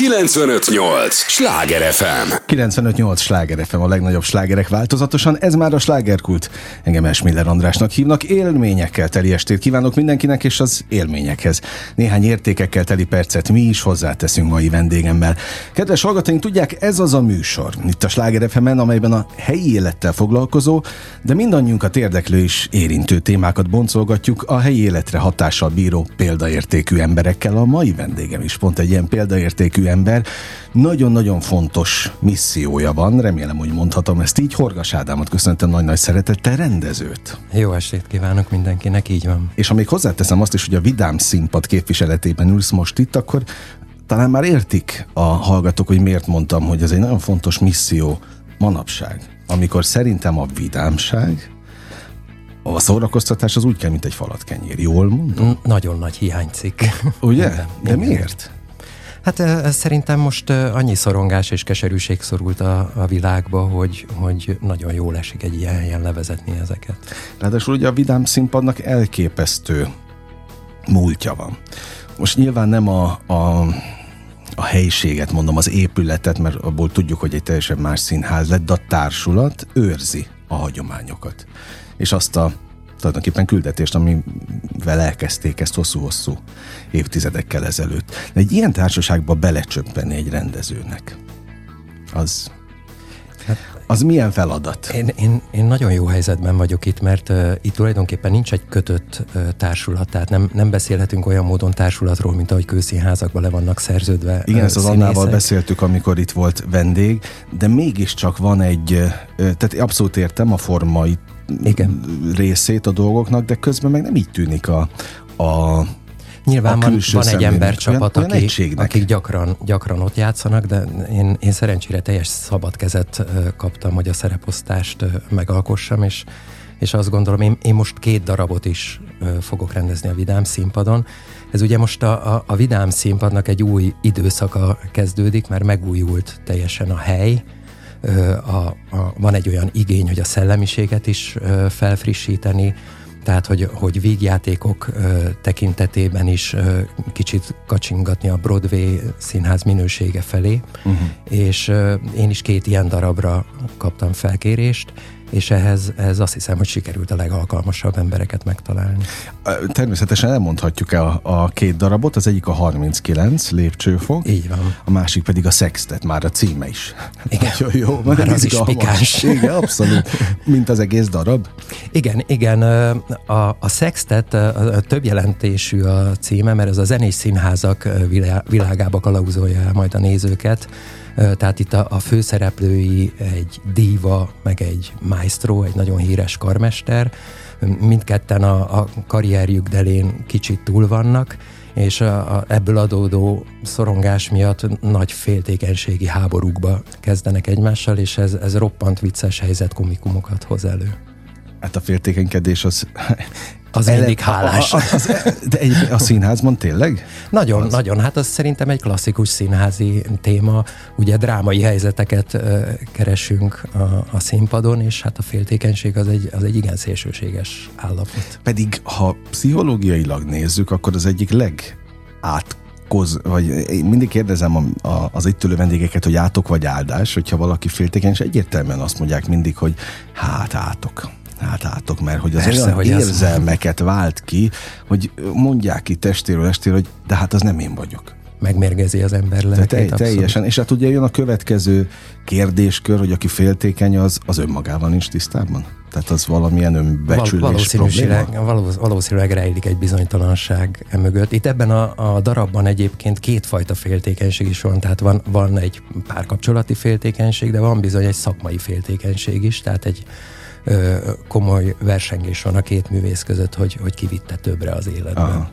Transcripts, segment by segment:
958! Sláger FM! 958! Sláger FM a legnagyobb slágerek változatosan, ez már a slágerkult. Engem Esmiller Andrásnak hívnak, élményekkel teli estét kívánok mindenkinek és az élményekhez. Néhány értékekkel teli percet mi is hozzáteszünk mai vendégemmel. Kedves hallgatóink, tudják, ez az a műsor, itt a Sláger fm amelyben a helyi élettel foglalkozó, de mindannyiunkat érdeklő és érintő témákat boncolgatjuk a helyi életre hatással bíró példaértékű emberekkel. A mai vendégem is pont egy ilyen példaértékű ember. Nagyon-nagyon fontos missziója van, remélem, hogy mondhatom ezt így. Horgas Ádámot köszöntöm nagy-nagy szeretettel, rendezőt. Jó estét kívánok mindenkinek, így van. És amíg hozzáteszem azt is, hogy a Vidám színpad képviseletében ülsz most itt, akkor talán már értik a hallgatók, hogy miért mondtam, hogy ez egy nagyon fontos misszió manapság, amikor szerintem a vidámság, a szórakoztatás az úgy kell, mint egy falat kenyér. Jól mondom? Nagyon nagy hiányzik. Ugye? De miért? Hát szerintem most annyi szorongás és keserűség szorult a, a világba, hogy, hogy nagyon jól esik egy ilyen helyen levezetni ezeket. Ráadásul ugye a Vidám színpadnak elképesztő múltja van. Most nyilván nem a, a a helyiséget, mondom, az épületet, mert abból tudjuk, hogy egy teljesen más színház lett, de a társulat őrzi a hagyományokat. És azt a tulajdonképpen küldetést, amivel elkezdték ezt hosszú-hosszú évtizedekkel ezelőtt. De egy ilyen társaságba belecsöppeni egy rendezőnek, az, az milyen feladat? Én, én, én nagyon jó helyzetben vagyok itt, mert uh, itt tulajdonképpen nincs egy kötött uh, társulat, tehát nem, nem beszélhetünk olyan módon társulatról, mint ahogy kőszínházakban le vannak szerződve. Igen, uh, ezt az Annával beszéltük, amikor itt volt vendég, de mégiscsak van egy, uh, tehát abszolút értem a formait, igen. részét a dolgoknak, de közben meg nem így tűnik a, a Nyilván van, van egy embercsapat, olyan, aki, akik gyakran, gyakran ott játszanak, de én, én szerencsére teljes szabad kezet kaptam, hogy a szereposztást megalkossam, és, és azt gondolom, én, én most két darabot is fogok rendezni a Vidám színpadon. Ez ugye most a, a, a Vidám színpadnak egy új időszaka kezdődik, mert megújult teljesen a hely, a, a, van egy olyan igény, hogy a szellemiséget is felfrissíteni, tehát hogy, hogy vígjátékok ö, tekintetében is ö, kicsit kacsingatni a Broadway színház minősége felé, uh-huh. és ö, én is két ilyen darabra kaptam felkérést, és ehhez, ehhez azt hiszem, hogy sikerült a legalkalmasabb embereket megtalálni. Természetesen elmondhatjuk el a, a két darabot, az egyik a 39 lépcsőfok, Így van. a másik pedig a Sextet, már a címe is. Igen, Nagyon jó, már az is pikás. Igen, abszolút, mint az egész darab. Igen, igen, a, a Sextet a, több jelentésű a címe, mert ez a zenés színházak világába kalauzolja majd a nézőket, tehát itt a, a főszereplői egy díva, meg egy maestro, egy nagyon híres karmester, mindketten a, a karrierjük delén kicsit túl vannak, és a, a, ebből adódó szorongás miatt nagy féltékenységi háborúkba kezdenek egymással, és ez, ez roppant vicces helyzet komikumokat hoz elő. Hát a féltékenykedés az az ele, mindig hálás. A, a, az, de egy, a színházban tényleg? Nagyon, az... nagyon. Hát az szerintem egy klasszikus színházi téma. Ugye drámai helyzeteket uh, keresünk a, a színpadon, és hát a féltékenység az egy, az egy igen szélsőséges állapot. Pedig, ha pszichológiailag nézzük, akkor az egyik leg át koz, vagy én mindig kérdezem a, a, az itt ülő vendégeket, hogy átok vagy áldás, hogyha valaki féltékeny, és egyértelműen azt mondják mindig, hogy hát átok átok, mert hogy az Persze, olyan hogy érzelmeket az... vált ki, hogy mondják ki testéről estéről, hogy de hát az nem én vagyok megmérgezi az ember lelkét. Te, teljesen. És hát ugye jön a következő kérdéskör, hogy aki féltékeny, az, az önmagával nincs tisztában? Tehát az valamilyen önbecsülés Val- valószínűleg, való, valószínűleg rejlik egy bizonytalanság emögött. Itt ebben a, a darabban egyébként kétfajta féltékenység is van, tehát van, van egy párkapcsolati féltékenység, de van bizony egy szakmai féltékenység is, tehát egy komoly versengés van a két művész között, hogy, hogy kivitte többre az életben. Aha.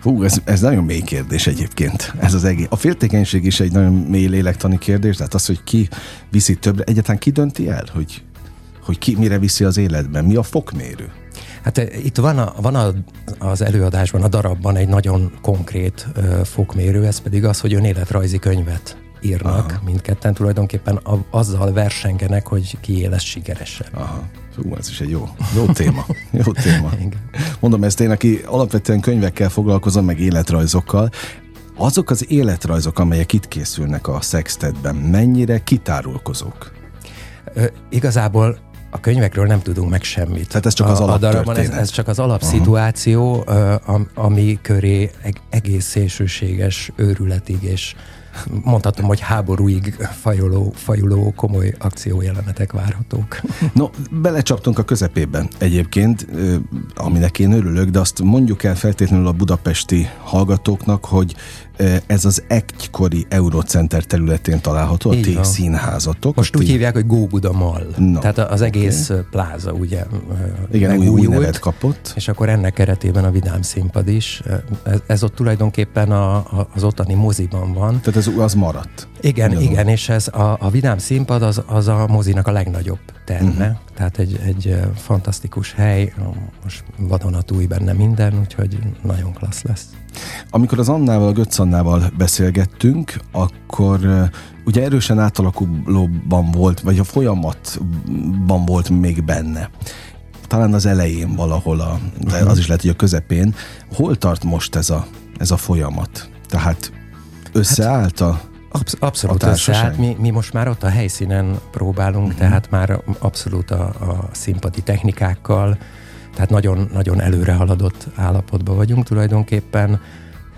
Fú, ez, ez nagyon mély kérdés egyébként. Ez az egész. A féltékenység is egy nagyon mély lélektani kérdés, tehát az, hogy ki viszi többre, egyáltalán ki dönti el, hogy, hogy ki mire viszi az életben, mi a fokmérő? Hát itt van, a, van a, az előadásban, a darabban egy nagyon konkrét uh, fokmérő, ez pedig az, hogy önéletrajzi könyvet írnak, Aha. mindketten tulajdonképpen a, azzal versengenek, hogy ki éles sikeresen. Aha. Hú, ez is egy jó, jó téma. Jó téma. Mondom ezt én, aki alapvetően könyvekkel foglalkozom, meg életrajzokkal, azok az életrajzok, amelyek itt készülnek a Sextetben, mennyire kitárulkozók? Ö, igazából a könyvekről nem tudunk meg semmit. Tehát ez csak az a, a ez, ez csak az alapszituáció, uh-huh. ami köré egész szélsőséges őrületig és mondhatom, hogy háborúig fajuló, fajuló komoly akciójelenetek várhatók. No, belecsaptunk a közepében egyébként, aminek én örülök, de azt mondjuk el feltétlenül a budapesti hallgatóknak, hogy ez az egykori Eurocenter területén található, a ti színházatok. Most úgy ti... hívják, hogy Góbuda Mall. No, Tehát az egész okay. pláza ugye Igen, új, új nevet kapott. És akkor ennek keretében a Vidám színpad is. Ez, ez ott tulajdonképpen a, a, az ottani moziban van. Tehát ez az maradt. Igen, Ugyanúgy. igen, és ez a, a Vidám színpad az, az a mozinak a legnagyobb terme. Uh-huh. Tehát egy, egy fantasztikus hely, most vadonatúj benne minden, úgyhogy nagyon klassz lesz. Amikor az Annával, a Götz Annával beszélgettünk, akkor ugye erősen átalakulóban volt, vagy a folyamatban volt még benne. Talán az elején valahol, a, de az is lehet, hogy a közepén. Hol tart most ez a, ez a folyamat? Tehát összeállt a Absz- abszolút összeállt. Mi, mi most már ott a helyszínen próbálunk, uh-huh. tehát már abszolút a, a színpadi technikákkal, tehát nagyon, nagyon előre haladott állapotban vagyunk tulajdonképpen.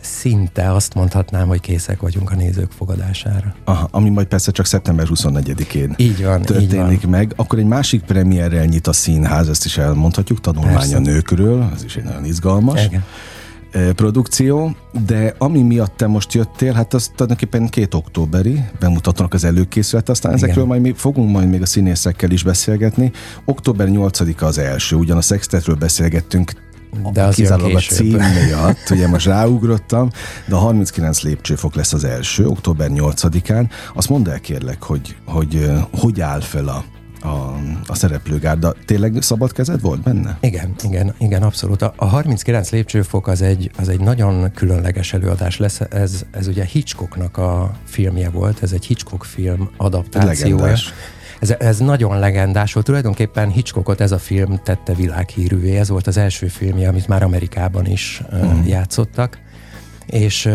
Szinte azt mondhatnám, hogy készek vagyunk a nézők fogadására. Aha, ami majd persze csak szeptember 24-én így van, történik így van. meg. Akkor egy másik premierrel nyit a színház, ezt is elmondhatjuk, tanulmány a nőkről, ez is egy nagyon izgalmas. Igen produkció, de ami miatt te most jöttél, hát az tulajdonképpen két októberi, bemutatónak az előkészület, aztán Igen. ezekről majd mi fogunk majd még a színészekkel is beszélgetni. Október 8-a az első, ugyan a Sextetről beszélgettünk de az kizárólag a cím miatt, ugye most ráugrottam, de a 39 lépcsőfok lesz az első, október 8-án. Azt mondd el kérlek, hogy hogy, hogy áll fel a, a, a szereplőgárda. Tényleg szabad kezed volt benne? Igen, igen, igen, abszolút. A, a 39 lépcsőfok az egy, az egy nagyon különleges előadás lesz. Ez, ez ugye Hitchcocknak a filmje volt, ez egy Hitchcock film adaptációja. Legendás. Ez, ez nagyon legendás volt. Tulajdonképpen Hitchcockot ez a film tette világhírűvé. Ez volt az első filmje, amit már Amerikában is uh, játszottak. És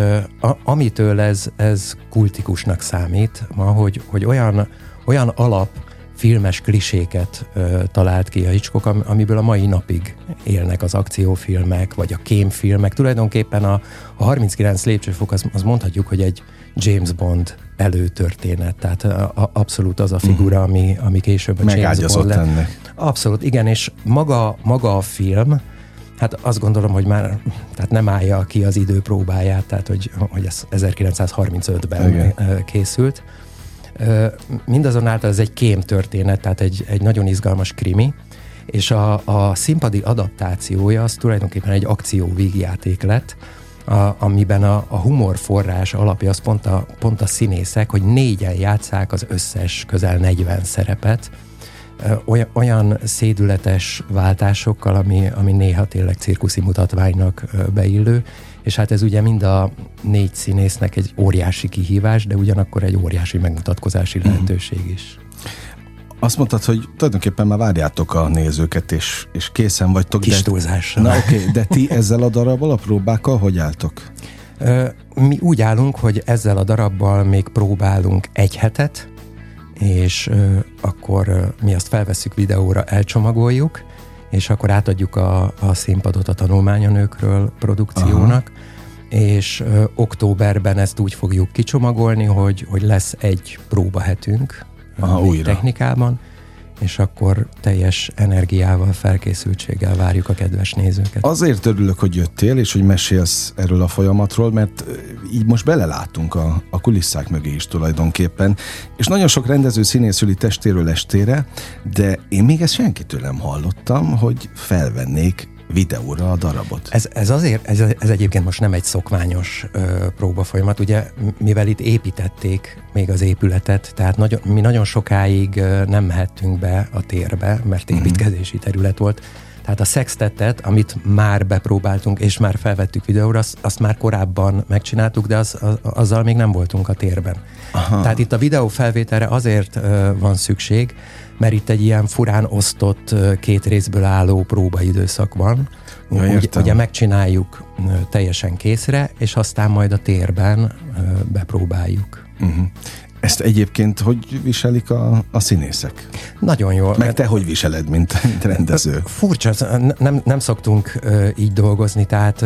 a, amitől ez, ez kultikusnak számít, ma, hogy, hogy olyan, olyan alap filmes kliséket ö, talált ki a Hitchcock, amiből a mai napig élnek az akciófilmek, vagy a kémfilmek. Tulajdonképpen a, a 39 lépcsőfok, az, az mondhatjuk, hogy egy James Bond előtörténet, tehát a, a, abszolút az a figura, mhm. ami, ami később a James Bond lett. Ennek. Abszolút, igen, és maga, maga a film, Hát azt gondolom, hogy már tehát nem állja ki az idő próbáját, tehát hogy, hogy ez 1935-ben Igen. készült. Mindazonáltal ez egy kém történet, tehát egy, egy nagyon izgalmas krimi, és a, a színpadi adaptációja az tulajdonképpen egy akció vígjáték lett, a, amiben a, a humor forrás alapja az pont a, pont a színészek, hogy négyen játszák az összes közel 40 szerepet, olyan, olyan szédületes váltásokkal, ami, ami néha tényleg cirkuszi mutatványnak beillő, és hát ez ugye mind a négy színésznek egy óriási kihívás, de ugyanakkor egy óriási megmutatkozási mhm. lehetőség is. Azt mondtad, hogy tulajdonképpen már várjátok a nézőket, és, és készen vagytok. Kis de... túlzással. Na oké, okay, de ti ezzel a darabbal, a próbákkal hogy álltok? Mi úgy állunk, hogy ezzel a darabbal még próbálunk egy hetet, és akkor mi azt felveszük videóra, elcsomagoljuk, és akkor átadjuk a, a színpadot a tanulmányanőkről produkciónak, Aha. és ö, októberben ezt úgy fogjuk kicsomagolni, hogy, hogy lesz egy próbahetünk Aha, újra. technikában, és akkor teljes energiával, felkészültséggel várjuk a kedves nézőket. Azért örülök, hogy jöttél, és hogy mesélsz erről a folyamatról, mert így most belelátunk a, a kulisszák mögé is tulajdonképpen, és nagyon sok rendező színészüli testéről estére, de én még ezt senkitől nem hallottam, hogy felvennék videóra a darabot. Ez, ez azért, ez, ez egyébként most nem egy szokványos ö, próbafolyamat, ugye, mivel itt építették még az épületet, tehát nagyon, mi nagyon sokáig ö, nem mehettünk be a térbe, mert mhm. építkezési terület volt, Tehát a sextetet, amit már bepróbáltunk, és már felvettük videóra, azt, azt már korábban megcsináltuk, de az, az, azzal még nem voltunk a térben. Aha. Tehát itt a videó felvételre azért uh, van szükség, mert itt egy ilyen furán osztott, két részből álló próbaidőszak van. Ja, ugye, ugye megcsináljuk teljesen készre, és aztán majd a térben bepróbáljuk. Uh-huh. Ezt egyébként hogy viselik a, a színészek? Nagyon jól. Meg te hogy viseled, mint, mint rendező? Furcsa, nem, nem szoktunk így dolgozni, tehát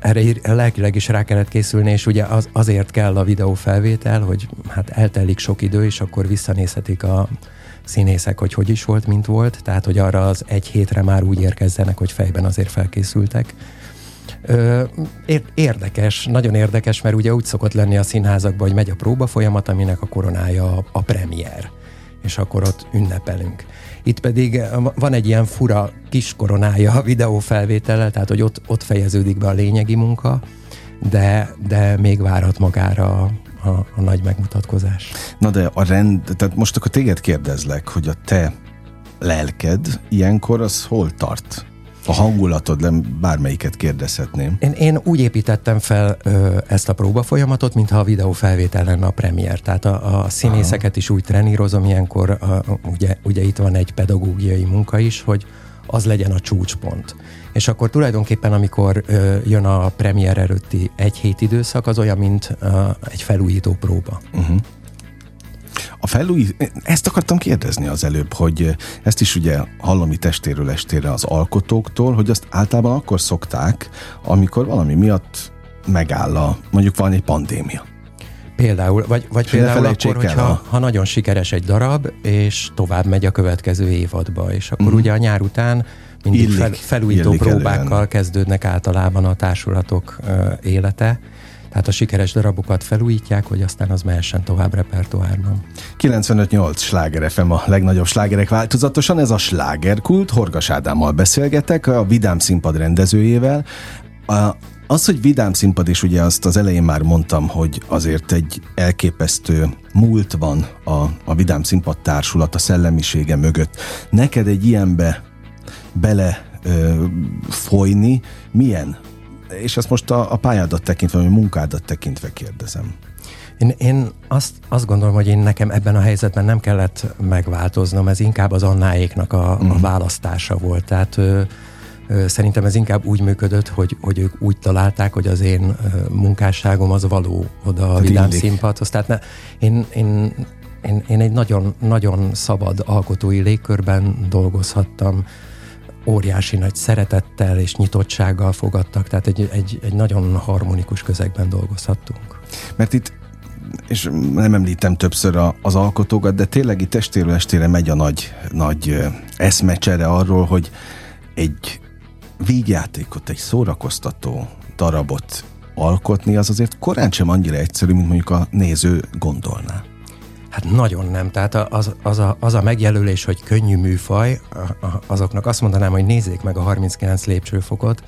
erre lelkileg is rá kellett készülni, és ugye az, azért kell a videófelvétel, hogy hát eltelik sok idő, és akkor visszanézhetik a, színészek, hogy hogy is volt, mint volt, tehát hogy arra az egy hétre már úgy érkezzenek, hogy fejben azért felkészültek. Érdekes, nagyon érdekes, mert ugye úgy szokott lenni a színházakban, hogy megy a próba folyamat, aminek a koronája a premier, és akkor ott ünnepelünk. Itt pedig van egy ilyen fura kis koronája a videófelvétellel, tehát hogy ott, ott fejeződik be a lényegi munka, de, de még várhat magára a, a nagy megmutatkozás. Na de a rend, tehát most akkor téged kérdezlek, hogy a te lelked ilyenkor az hol tart? A hangulatod, nem bármelyiket kérdezhetném. Én, én úgy építettem fel ö, ezt a próba folyamatot, mintha a videó felvétel lenne a premier. Tehát a, a színészeket Aha. is úgy trenírozom ilyenkor, a, ugye, ugye itt van egy pedagógiai munka is, hogy az legyen a csúcspont. És akkor tulajdonképpen, amikor ö, jön a premier előtti egy hét időszak, az olyan, mint ö, egy felújító próba. Uh-huh. A felújít, ezt akartam kérdezni az előbb, hogy ezt is ugye hallom itt testéről estére az alkotóktól, hogy azt általában akkor szokták, amikor valami miatt megáll a, mondjuk van egy pandémia. Például, vagy, vagy például akkor, hogyha a... ha nagyon sikeres egy darab, és tovább megy a következő évadba, és akkor uh-huh. ugye a nyár után mindig illik, fel, felújító illik próbákkal elően. kezdődnek általában a társulatok uh, élete, tehát a sikeres darabokat felújítják, hogy aztán az mehessen tovább repertoárban. 95-8 Sláger FM a legnagyobb slágerek változatosan, ez a slágerkult, Horgas Ádámmal beszélgetek, a Vidám színpad rendezőjével. A, az, hogy vidám színpad, és ugye azt az elején már mondtam, hogy azért egy elképesztő múlt van a, a vidám színpad társulat, a szellemisége mögött. Neked egy ilyenbe bele ö, folyni, milyen? És ezt most a, a pályádat tekintve, vagy a munkádat tekintve kérdezem. Én, én azt, azt gondolom, hogy én nekem ebben a helyzetben nem kellett megváltoznom, ez inkább az Annáéknak a, a mhm. választása volt. Tehát ö, ö, szerintem ez inkább úgy működött, hogy, hogy ők úgy találták, hogy az én ö, munkásságom az való oda a vidám színpadhoz. Tehát ne, én, én, én, én egy nagyon, nagyon szabad alkotói légkörben dolgozhattam, óriási nagy szeretettel és nyitottsággal fogadtak, tehát egy, egy, egy nagyon harmonikus közegben dolgozhattunk. Mert itt és nem említem többször a, az alkotókat, de tényleg itt testéről estére megy a nagy, nagy eszmecsere arról, hogy egy vígjátékot, egy szórakoztató darabot alkotni, az azért korán sem annyira egyszerű, mint mondjuk a néző gondolná. Hát nagyon nem. Tehát az, az, a, az a megjelölés, hogy könnyű műfaj, azoknak azt mondanám, hogy nézzék meg a 39 lépcsőfokot,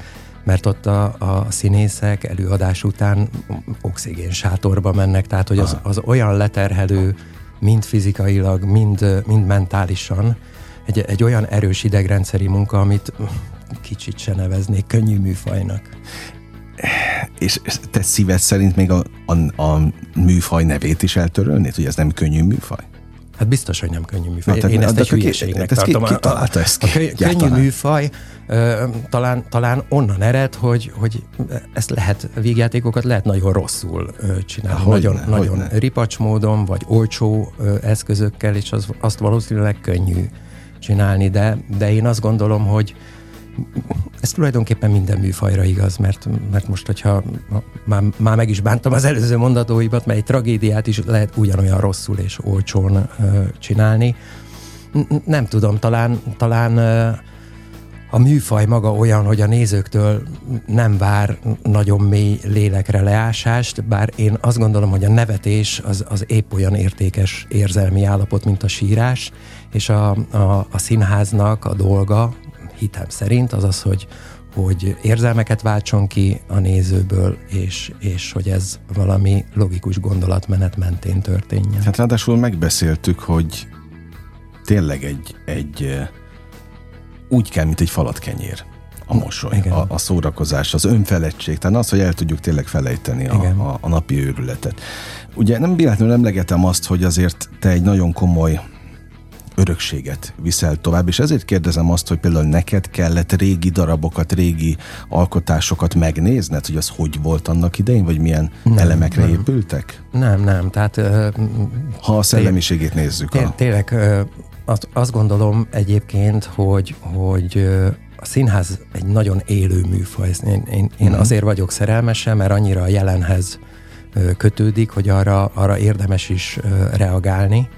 mert ott a, a színészek előadás után oxigén sátorba mennek, tehát hogy az, az olyan leterhelő, mind fizikailag, mind, mind mentálisan, egy, egy olyan erős idegrendszeri munka, amit kicsit se neveznék könnyű műfajnak. És te szíved szerint még a, a, a műfaj nevét is eltörölnéd, hogy ez nem könnyű műfaj? Hát biztos, hogy nem könnyű műfaj. Na, tehát, Én ezt egy hülyeségnek tartom. Ki, ki találta ezt ki? A, könnyű műfaj ö, talán, talán onnan ered, hogy, hogy ezt lehet, vígjátékokat lehet nagyon rosszul ö, csinálni. Hogyne, nagyon, hogyne. nagyon ripacs módon, vagy olcsó ö, eszközökkel, és az, azt valószínűleg könnyű csinálni, de, de én azt gondolom, hogy ez tulajdonképpen minden műfajra igaz, mert, mert most, hogyha már, már meg is bántam az előző mondatóibat, egy tragédiát is lehet ugyanolyan rosszul és olcsón uh, csinálni. Nem tudom, talán, talán uh, a műfaj maga olyan, hogy a nézőktől nem vár nagyon mély lélekre leásást, bár én azt gondolom, hogy a nevetés az, az épp olyan értékes érzelmi állapot, mint a sírás, és a, a, a színháznak a dolga, hitem szerint, az az, hogy, hogy érzelmeket váltson ki a nézőből, és, és hogy ez valami logikus gondolatmenet mentén történjen. Hát ráadásul megbeszéltük, hogy tényleg egy, egy úgy kell, mint egy falat kenyér a mosoly, a, a szórakozás, az önfeledtség, tehát az, hogy el tudjuk tényleg felejteni a, a, a napi őrületet. Ugye nem véletlenül emlegetem azt, hogy azért te egy nagyon komoly örökséget viszel tovább, és ezért kérdezem azt, hogy például neked kellett régi darabokat, régi alkotásokat megnézned, hogy az hogy volt annak idején, vagy milyen nem, elemekre nem. épültek? Nem, nem, tehát... Uh, ha a szellemiségét nézzük. Té- a... Tényleg uh, azt, azt gondolom egyébként, hogy, hogy a színház egy nagyon élő műfaj. Én, én, én uh-huh. azért vagyok szerelmesen, mert annyira a jelenhez kötődik, hogy arra, arra érdemes is reagálni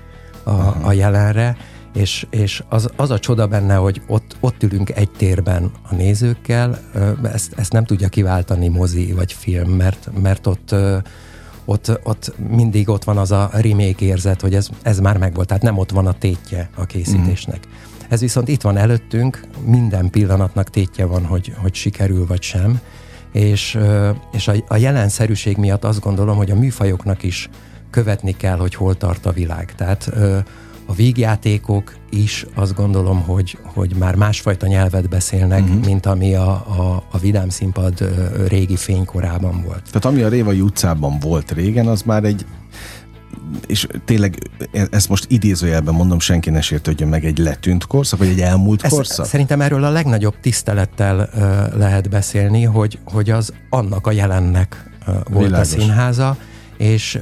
a, uh-huh. a jelenre, és, és az, az a csoda benne, hogy ott, ott ülünk egy térben a nézőkkel, ezt, ezt nem tudja kiváltani mozi vagy film, mert, mert ott ott, ott mindig ott van az a remake érzet, hogy ez, ez már megvolt, tehát nem ott van a tétje a készítésnek. Mm. Ez viszont itt van előttünk, minden pillanatnak tétje van, hogy, hogy sikerül vagy sem, és, és a, a jelenszerűség miatt azt gondolom, hogy a műfajoknak is követni kell, hogy hol tart a világ. Tehát a vígjátékok is azt gondolom, hogy, hogy már másfajta nyelvet beszélnek, uh-huh. mint ami a, a, a vidám színpad régi fénykorában volt. Tehát ami a Révai utcában volt régen, az már egy és tényleg e, ezt most idézőjelben mondom, senki ne sértődjön meg egy letűnt korszak, vagy egy elmúlt Ez, korszak? Szerintem erről a legnagyobb tisztelettel uh, lehet beszélni, hogy, hogy az annak a jelennek uh, volt Világos. a színháza, és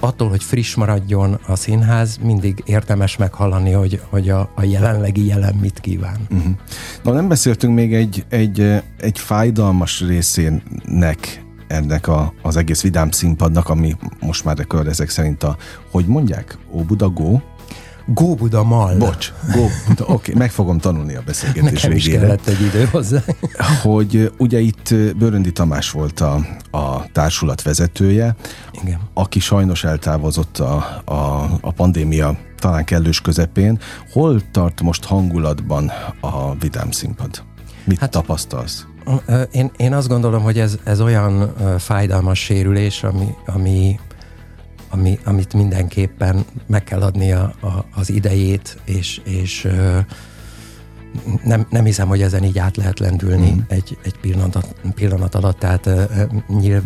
attól, hogy friss maradjon a színház, mindig érdemes meghallani, hogy, hogy a, a jelenlegi jelen mit kíván. Uh-huh. Na nem beszéltünk még egy, egy, egy fájdalmas részének ennek a, az egész vidám színpadnak, ami most már rekord ezek szerint a, hogy mondják, Óbuda Go? Góbuda Mall. Bocs, Góbuda, oké, okay, meg fogom tanulni a beszélgetés Nekem végére. is kellett egy idő hozzá. Hogy ugye itt Bőröndi Tamás volt a, a társulat vezetője, Igen. aki sajnos eltávozott a, a, a pandémia talán kellős közepén. Hol tart most hangulatban a vidám színpad? Mit hát, tapasztalsz? Én, én azt gondolom, hogy ez, ez olyan fájdalmas sérülés, ami, ami, ami, amit mindenképpen meg kell adni a, a, az idejét, és, és nem, nem hiszem, hogy ezen így át lehet lendülni mm. egy, egy pillanat, pillanat alatt, tehát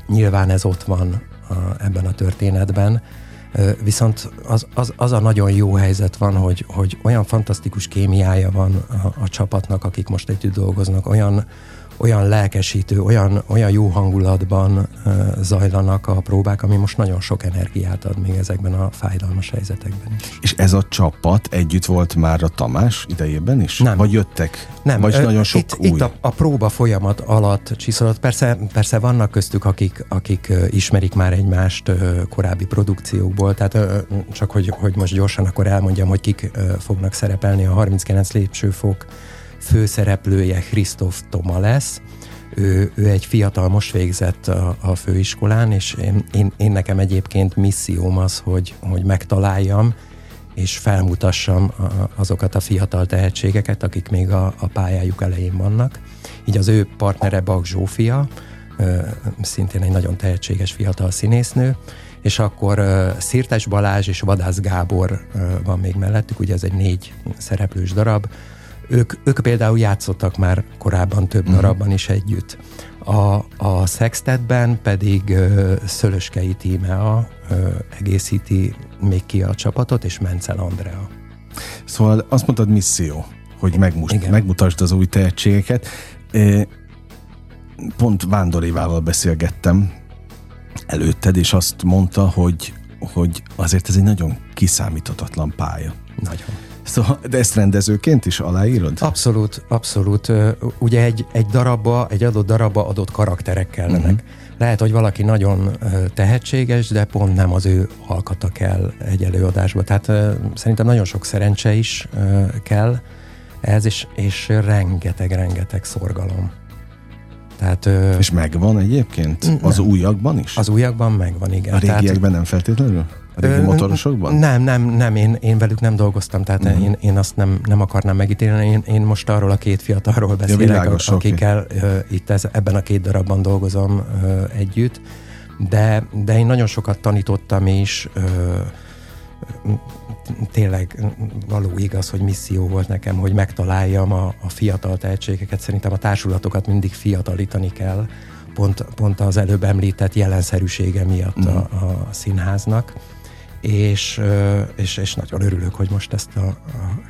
nyilván ez ott van a, ebben a történetben, Viszont az, az, az a nagyon jó helyzet van, hogy, hogy olyan fantasztikus kémiája van a, a csapatnak, akik most együtt dolgoznak, olyan, olyan lelkesítő, olyan, olyan jó hangulatban zajlanak a próbák, ami most nagyon sok energiát ad még ezekben a fájdalmas helyzetekben is. És ez a csapat együtt volt már a Tamás idejében is? Nem. Vagy jöttek? Nem. Vagy ö, nagyon sok itt, új? Itt a, a próba folyamat alatt csiszolott. Persze, persze vannak köztük, akik, akik ismerik már egymást korábbi produkciókból, tehát csak hogy, hogy most gyorsan akkor elmondjam, hogy kik fognak szerepelni a 39 lépcsőfok főszereplője Christoph Toma lesz. Ő, ő egy fiatal, most végzett a, a főiskolán, és én, én, én nekem egyébként misszióm az, hogy, hogy megtaláljam, és felmutassam azokat a fiatal tehetségeket, akik még a, a pályájuk elején vannak. Így az ő partnere Bak Zsófia, szintén egy nagyon tehetséges fiatal színésznő, és akkor Szirtes Balázs és Vadász Gábor van még mellettük, ugye ez egy négy szereplős darab, ők, ők például játszottak már korábban több uh-huh. darabban is együtt. A, a Sextetben pedig uh, Szölöskei Tímea uh, egészíti még ki a csapatot, és Mencel Andrea. Szóval azt mondtad misszió, hogy megmus- megmutasd az új tehetségeket. Pont Vándorivával beszélgettem előtted, és azt mondta, hogy, hogy azért ez egy nagyon kiszámíthatatlan pálya. Nagyon. Szóval, de ezt rendezőként is aláírod? Abszolút, abszolút. Ugye egy, egy darabba, egy adott darabba adott karakterek kellenek. Uh-huh. Lehet, hogy valaki nagyon tehetséges, de pont nem az ő alkata kell egy előadásba. Tehát szerintem nagyon sok szerencse is kell ez, és, és rengeteg-rengeteg szorgalom. Tehát, és megvan egyébként? Az nem. újakban is? Az újakban megvan, igen. A régiekben Tehát, nem feltétlenül? Régi motorosokban? Nem, nem, nem, én, én velük nem dolgoztam, tehát uh-huh. én, én azt nem, nem akarnám megítélni. Én, én most arról a két fiatalról beszélek, ja, világos, akikkel okay. uh, itt ez, ebben a két darabban dolgozom uh, együtt, de, de én nagyon sokat tanítottam is, uh, tényleg való igaz, hogy misszió volt nekem, hogy megtaláljam a, a fiatal tehetségeket. Szerintem a társulatokat mindig fiatalítani kell, pont, pont az előbb említett jelenszerűsége miatt a, a színháznak. És, és, és nagyon örülök, hogy most ezt a, a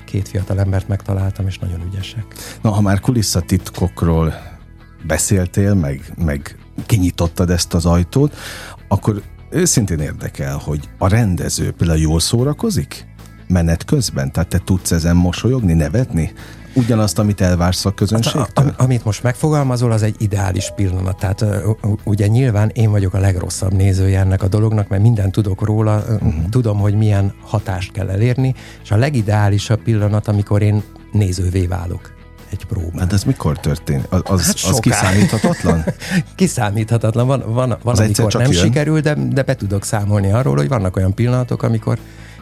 két fiatal embert megtaláltam, és nagyon ügyesek. Na, ha már kulisszatitkokról beszéltél, meg, meg kinyitottad ezt az ajtót, akkor őszintén érdekel, hogy a rendező például jól szórakozik menet közben? Tehát te tudsz ezen mosolyogni, nevetni? Ugyanazt, amit elvársz a közönségtől? Hát, a, amit most megfogalmazol, az egy ideális pillanat. Tehát ugye nyilván én vagyok a legrosszabb nézője ennek a dolognak, mert mindent tudok róla, uh-huh. tudom, hogy milyen hatást kell elérni, és a legideálisabb pillanat, amikor én nézővé válok egy próbán. Hát ez mikor történt? Az, az, hát az kiszámíthatatlan? kiszámíthatatlan. Van, van, van az amikor nem jön. sikerül, de, de be tudok számolni arról, hogy vannak olyan pillanatok, amikor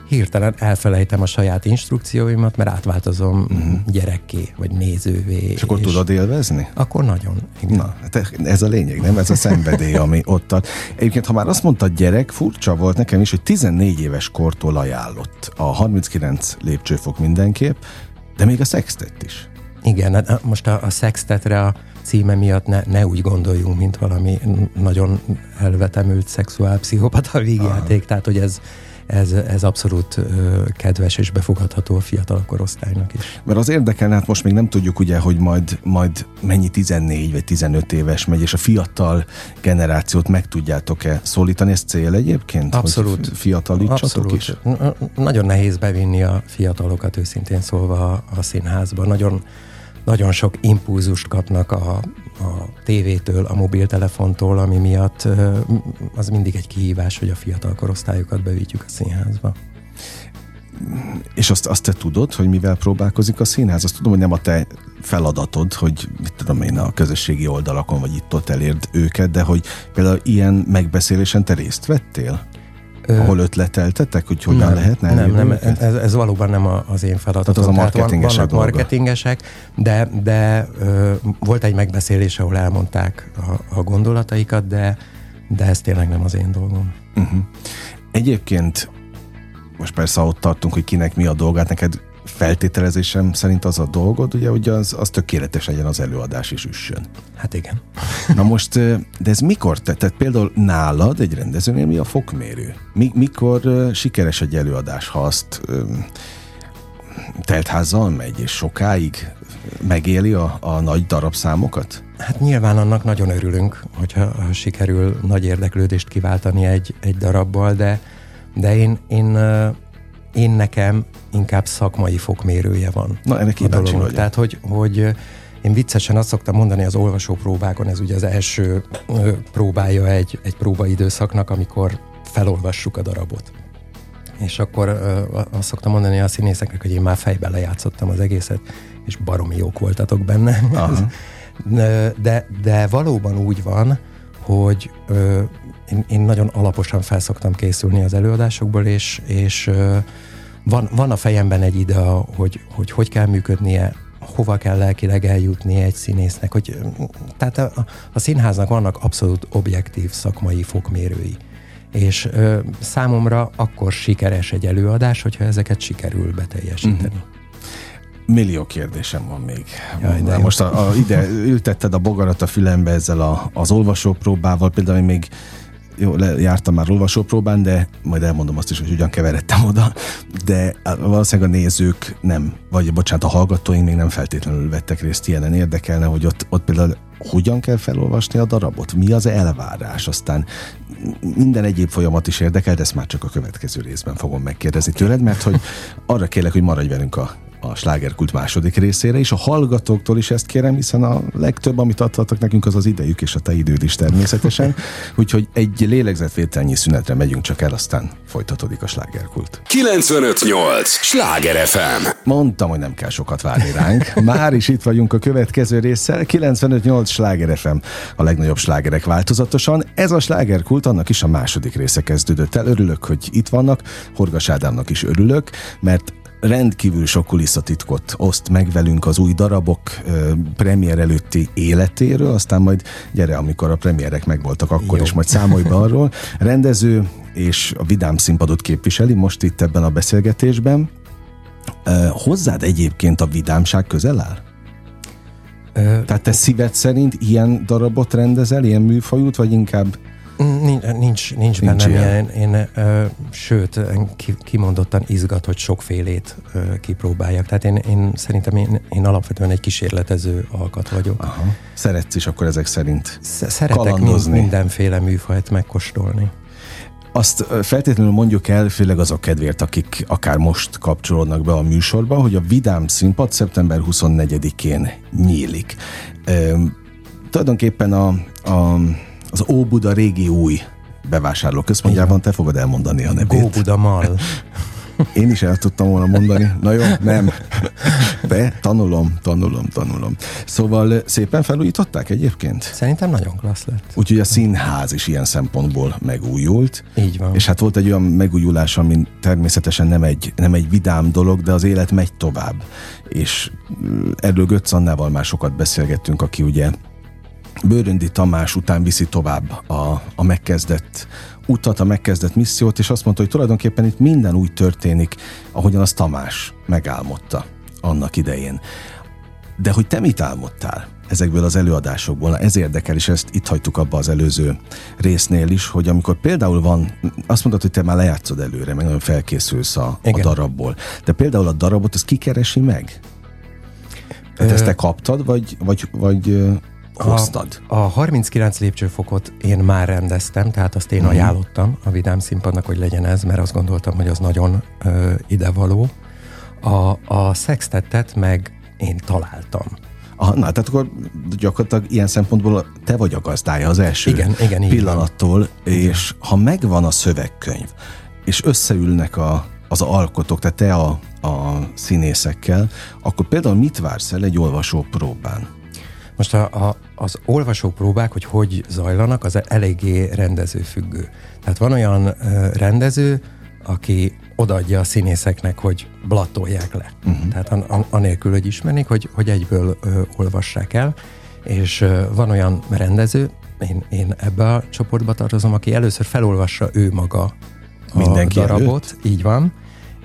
hirtelen elfelejtem a saját instrukcióimat, mert átváltozom uh-huh. gyerekké, vagy nézővé. És akkor és tudod élvezni? Akkor nagyon. Igen. Na, hát ez a lényeg, nem? Ez a szenvedély, ami ott ad. Egyébként, ha már azt mondtad gyerek, furcsa volt nekem is, hogy 14 éves kortól ajánlott. A 39 lépcsőfok mindenképp, de még a szextet is. Igen, hát most a, a szextetre a címe miatt ne, ne úgy gondoljunk, mint valami nagyon elvetemült szexuálpszichopata vígjáték, tehát hogy ez, ez, ez abszolút kedves és befogadható a fiatal korosztálynak is. Mert az érdekelne, hát most még nem tudjuk ugye, hogy majd, majd mennyi 14 vagy 15 éves megy, és a fiatal generációt meg tudjátok-e szólítani, ez cél egyébként? Abszolút. Hogy fiatalítsatok Abszolút. is? Nagyon nehéz bevinni a fiatalokat őszintén szólva a, a színházba. Nagyon nagyon sok impulzust kapnak a, a tévétől, a mobiltelefontól, ami miatt az mindig egy kihívás, hogy a fiatal korosztályokat bevigyük a színházba. És azt, azt te tudod, hogy mivel próbálkozik a színház? Azt tudom, hogy nem a te feladatod, hogy mit tudom én a közösségi oldalakon vagy itt-ott elérd őket, de hogy például ilyen megbeszélésen te részt vettél? Ahol ötleteltetek, hogy hogyan nem, lehetne Nem, nem, ez, ez valóban nem az én feladatom. Tehát az a marketingesek Vannak marketingesek, de, de ö, volt egy megbeszélés, ahol elmondták a, a gondolataikat, de, de ez tényleg nem az én dolgom. Uh-huh. Egyébként most persze ott tartunk, hogy kinek mi a dolgát, neked feltételezésem szerint az a dolgod, ugye, hogy az, az tökéletes legyen az előadás is üssön. Hát igen. Na most, de ez mikor te? Tehát például nálad egy rendezőnél mi a fokmérő? Mi, mikor sikeres egy előadás, ha azt teltházzal megy, és sokáig megéli a, a nagy darabszámokat? Hát nyilván annak nagyon örülünk, hogyha sikerül nagy érdeklődést kiváltani egy, egy darabbal, de, de én, én én nekem inkább szakmai fokmérője van. Na, ennek a dolognak. Tehát, hogy, hogy én viccesen azt szoktam mondani az olvasó próbákon, ez ugye az első próbája egy, egy próbaidőszaknak, amikor felolvassuk a darabot. És akkor azt szoktam mondani a színészeknek, hogy én már fejbe lejátszottam az egészet, és baromi jók voltatok benne. de, de valóban úgy van, hogy én, én nagyon alaposan felszoktam készülni az előadásokból, és, és van, van a fejemben egy idea, hogy, hogy hogy kell működnie, hova kell lelkileg eljutni egy színésznek, hogy tehát a, a színháznak vannak abszolút objektív szakmai fokmérői. És ö, számomra akkor sikeres egy előadás, hogyha ezeket sikerül beteljesíteni. Uh-huh. Millió kérdésem van még. Jaj, de most a, a, ide ültetted a bogarat a fülembe ezzel a, az olvasópróbával, például még jó, le, jártam már olvasópróbán, de majd elmondom azt is, hogy ugyan keveredtem oda, de valószínűleg a nézők nem, vagy bocsánat, a hallgatóink még nem feltétlenül vettek részt ilyenen. Érdekelne, hogy ott, ott például hogyan kell felolvasni a darabot, mi az elvárás, aztán minden egyéb folyamat is érdekel, de ezt már csak a következő részben fogom megkérdezni tőled, mert hogy arra kérlek, hogy maradj velünk a a slágerkult második részére, és a hallgatóktól is ezt kérem, hiszen a legtöbb, amit adhatok nekünk, az az idejük és a te időd is természetesen. Úgyhogy egy lélegzetvételnyi szünetre megyünk csak el, aztán folytatódik a slágerkult. 958! Sláger FM! Mondtam, hogy nem kell sokat várni ránk. Már is itt vagyunk a következő résszel. 958 Sláger FM, a legnagyobb slágerek változatosan. Ez a slágerkult, annak is a második része kezdődött el. Örülök, hogy itt vannak. Horgas Ádámnak is örülök, mert rendkívül sok kulisszatitkot oszt meg velünk az új darabok premier előtti életéről, aztán majd gyere, amikor a premierek megvoltak, akkor Jó. is majd számolj be arról. Rendező és a vidám színpadot képviseli most itt ebben a beszélgetésben. Hozzád egyébként a vidámság közel áll? Tehát te szíved szerint ilyen darabot rendezel, ilyen műfajút, vagy inkább Nincs, nincs, nincs bennem ilyen. Én, én ö, sőt, kimondottan izgat, hogy sokfélét ö, kipróbáljak. Tehát én, én szerintem én, én alapvetően egy kísérletező alkat vagyok. Aha. Szeretsz is akkor ezek szerint Szeretek kalandozni. mindenféle műfajt megkóstolni. Azt feltétlenül mondjuk el, főleg azok kedvéért, akik akár most kapcsolódnak be a műsorba, hogy a Vidám színpad szeptember 24-én nyílik. E, tulajdonképpen a, a az Óbuda régi új bevásárló központjában, te fogod elmondani a nevét. Óbuda Mall. Én is el tudtam volna mondani. Na jó, nem. De tanulom, tanulom, tanulom. Szóval szépen felújították egyébként? Szerintem nagyon klassz lett. Úgyhogy a színház is ilyen szempontból megújult. Így van. És hát volt egy olyan megújulás, ami természetesen nem egy, nem egy vidám dolog, de az élet megy tovább. És erről Götz Annával már sokat beszélgettünk, aki ugye Bőröndi Tamás után viszi tovább a, a megkezdett utat, a megkezdett missziót, és azt mondta, hogy tulajdonképpen itt minden úgy történik, ahogyan az Tamás megálmodta annak idején. De hogy te mit álmodtál ezekből az előadásokból? ez érdekel, és ezt itt hagytuk abba az előző résznél is, hogy amikor például van, azt mondod, hogy te már lejátszod előre, meg nagyon felkészülsz a, a darabból. De például a darabot, az kikeresi meg? Tehát ezt te kaptad, vagy, vagy, vagy hoztad? A, a 39 lépcsőfokot én már rendeztem, tehát azt én uh-huh. ajánlottam a Vidám színpadnak, hogy legyen ez, mert azt gondoltam, hogy az nagyon ö, idevaló. A, a sextettet meg én találtam. Aha, na, tehát akkor gyakorlatilag ilyen szempontból te vagy a gazdája az első igen, igen, pillanattól, és ha megvan a szövegkönyv, és összeülnek a, az alkotók, tehát te a, a színészekkel, akkor például mit vársz el egy olvasó próbán? Most a, a, az olvasópróbák, hogy hogy zajlanak, az eléggé rendezőfüggő. Tehát van olyan ö, rendező, aki odaadja a színészeknek, hogy blattolják le. Uh-huh. Tehát an, an, anélkül, hogy ismernék, hogy, hogy egyből ö, olvassák el. És ö, van olyan rendező, én, én ebbe a csoportba tartozom, aki először felolvassa ő maga a Mindenki darabot. Előtt? Így van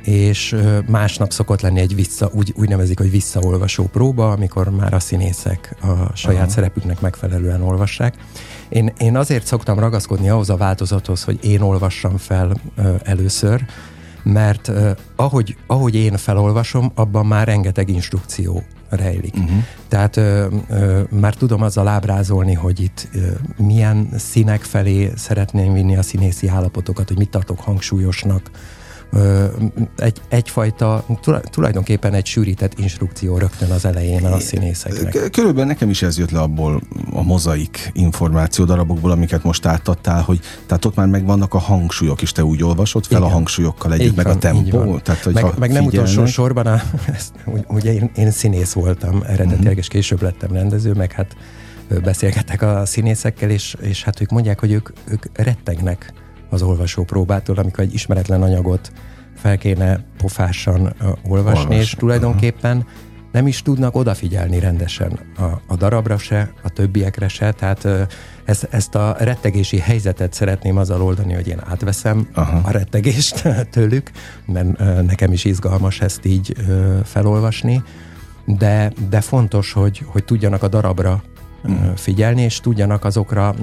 és másnap szokott lenni egy vissza, úgy, úgy nevezik, hogy visszaolvasó próba, amikor már a színészek a saját Aha. szerepüknek megfelelően olvassák. Én, én azért szoktam ragaszkodni ahhoz a változathoz, hogy én olvassam fel ö, először, mert ö, ahogy, ahogy én felolvasom, abban már rengeteg instrukció rejlik. Uh-huh. Tehát ö, ö, már tudom azzal ábrázolni, hogy itt ö, milyen színek felé szeretném vinni a színészi állapotokat, hogy mit tartok hangsúlyosnak, egy, egyfajta, tulajdonképpen egy sűrített instrukció rögtön az elején a színészeknek. Körülbelül nekem is ez jött le abból a mozaik információ darabokból, amiket most átadtál, hogy tehát ott már megvannak a hangsúlyok is, te úgy olvasod fel Igen. a hangsúlyokkal együtt, meg van, a tempó. Tehát, hogy meg, meg nem utolsó sorban, a, ezt, ugye én, én színész voltam eredetileg, uh-huh. és később lettem rendező, meg hát beszélgetek a színészekkel, és, és hát ők mondják, hogy ők, ők rettegnek az olvasó próbától, amikor egy ismeretlen anyagot fel kéne pofásan uh, olvasni, Olvas. és tulajdonképpen uh-huh. nem is tudnak odafigyelni rendesen a, a darabra se, a többiekre se, tehát uh, ezt, ezt a rettegési helyzetet szeretném azzal oldani, hogy én átveszem Aha. a rettegést tőlük, mert uh, nekem is izgalmas ezt így felolvasni, de, de fontos, hogy, hogy tudjanak a darabra uh, figyelni, és tudjanak azokra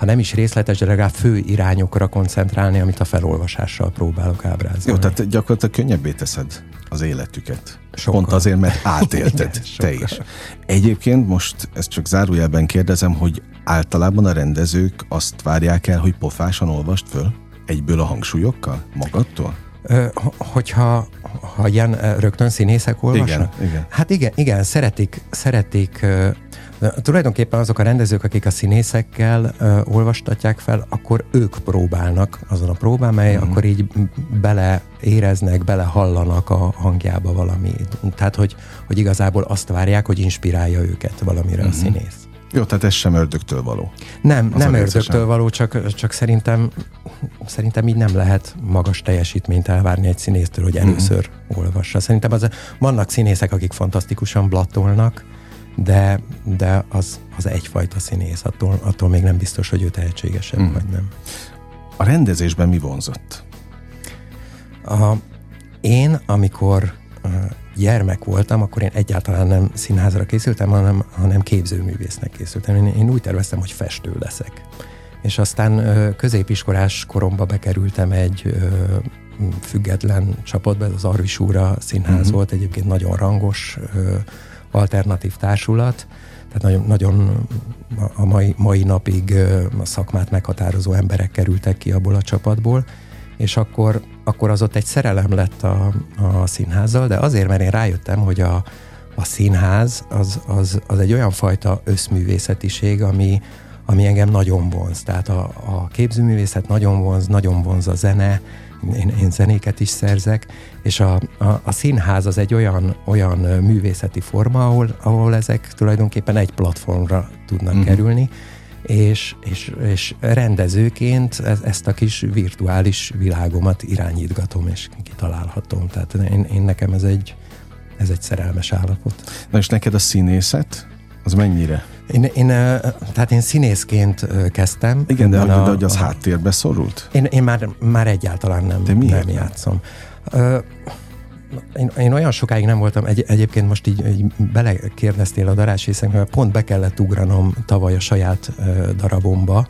ha nem is részletes, de legalább fő irányokra koncentrálni, amit a felolvasással próbálok ábrázolni. Jó, tehát gyakorlatilag könnyebbé teszed az életüket. Sokkal. Pont azért, mert átélted Igen, te is. Egyébként most ezt csak zárójelben kérdezem, hogy általában a rendezők azt várják el, hogy pofásan olvast föl egyből a hangsúlyokkal magadtól? Hogyha ha ilyen rögtön színészek olvasnak? Igen, igen. Hát igen, igen, szeretik, szeretik Tulajdonképpen azok a rendezők, akik a színészekkel uh, olvastatják fel, akkor ők próbálnak azon a próbán, mely uh-huh. akkor így bele éreznek, bele hallanak a hangjába valami. Tehát, hogy, hogy igazából azt várják, hogy inspirálja őket valamire uh-huh. a mhm. színész. Jó, tehát ez sem ördögtől való. Nem, az nem ördögtől való, csak, csak szerintem, szerintem így nem lehet magas teljesítményt elvárni egy színésztől, hogy először uh-huh. olvassa. Szerintem az, vannak színészek, akik fantasztikusan blattolnak, de, de az, az egyfajta színész, attól, attól még nem biztos, hogy ő tehetségesebb, mm. vagy nem. A rendezésben mi vonzott? A, én, amikor gyermek voltam, akkor én egyáltalán nem színházra készültem, hanem, hanem képzőművésznek készültem. Én, én úgy terveztem, hogy festő leszek. És aztán középiskolás koromba bekerültem egy független csapatba, ez az Arvisúra színház uh-huh. volt, egyébként nagyon rangos alternatív társulat, tehát nagyon, nagyon a mai, mai napig a szakmát meghatározó emberek kerültek ki abból a csapatból, és akkor, akkor az ott egy szerelem lett a, a színházzal, de azért, mert én rájöttem, hogy a, a színház az, az, az egy olyan fajta összművészetiség, ami, ami engem nagyon vonz. Tehát a, a képzőművészet nagyon vonz, nagyon vonz a zene, én, én zenéket is szerzek, és a, a, a színház az egy olyan, olyan művészeti forma, ahol, ahol ezek tulajdonképpen egy platformra tudnak uh-huh. kerülni, és, és, és rendezőként ez, ezt a kis virtuális világomat irányítgatom és kitalálhatom. Tehát én, én nekem ez egy, ez egy szerelmes állapot. Na és neked a színészet, az mennyire? Én, én, tehát én színészként kezdtem. Igen, de, a, de hogy az a, háttérbe szorult? Én, én már, már egyáltalán nem, de nem játszom. Ö, én, én olyan sokáig nem voltam, egy, egyébként most így, így belekérdeztél a darásrészekbe, mert pont be kellett ugranom tavaly a saját ö, darabomba,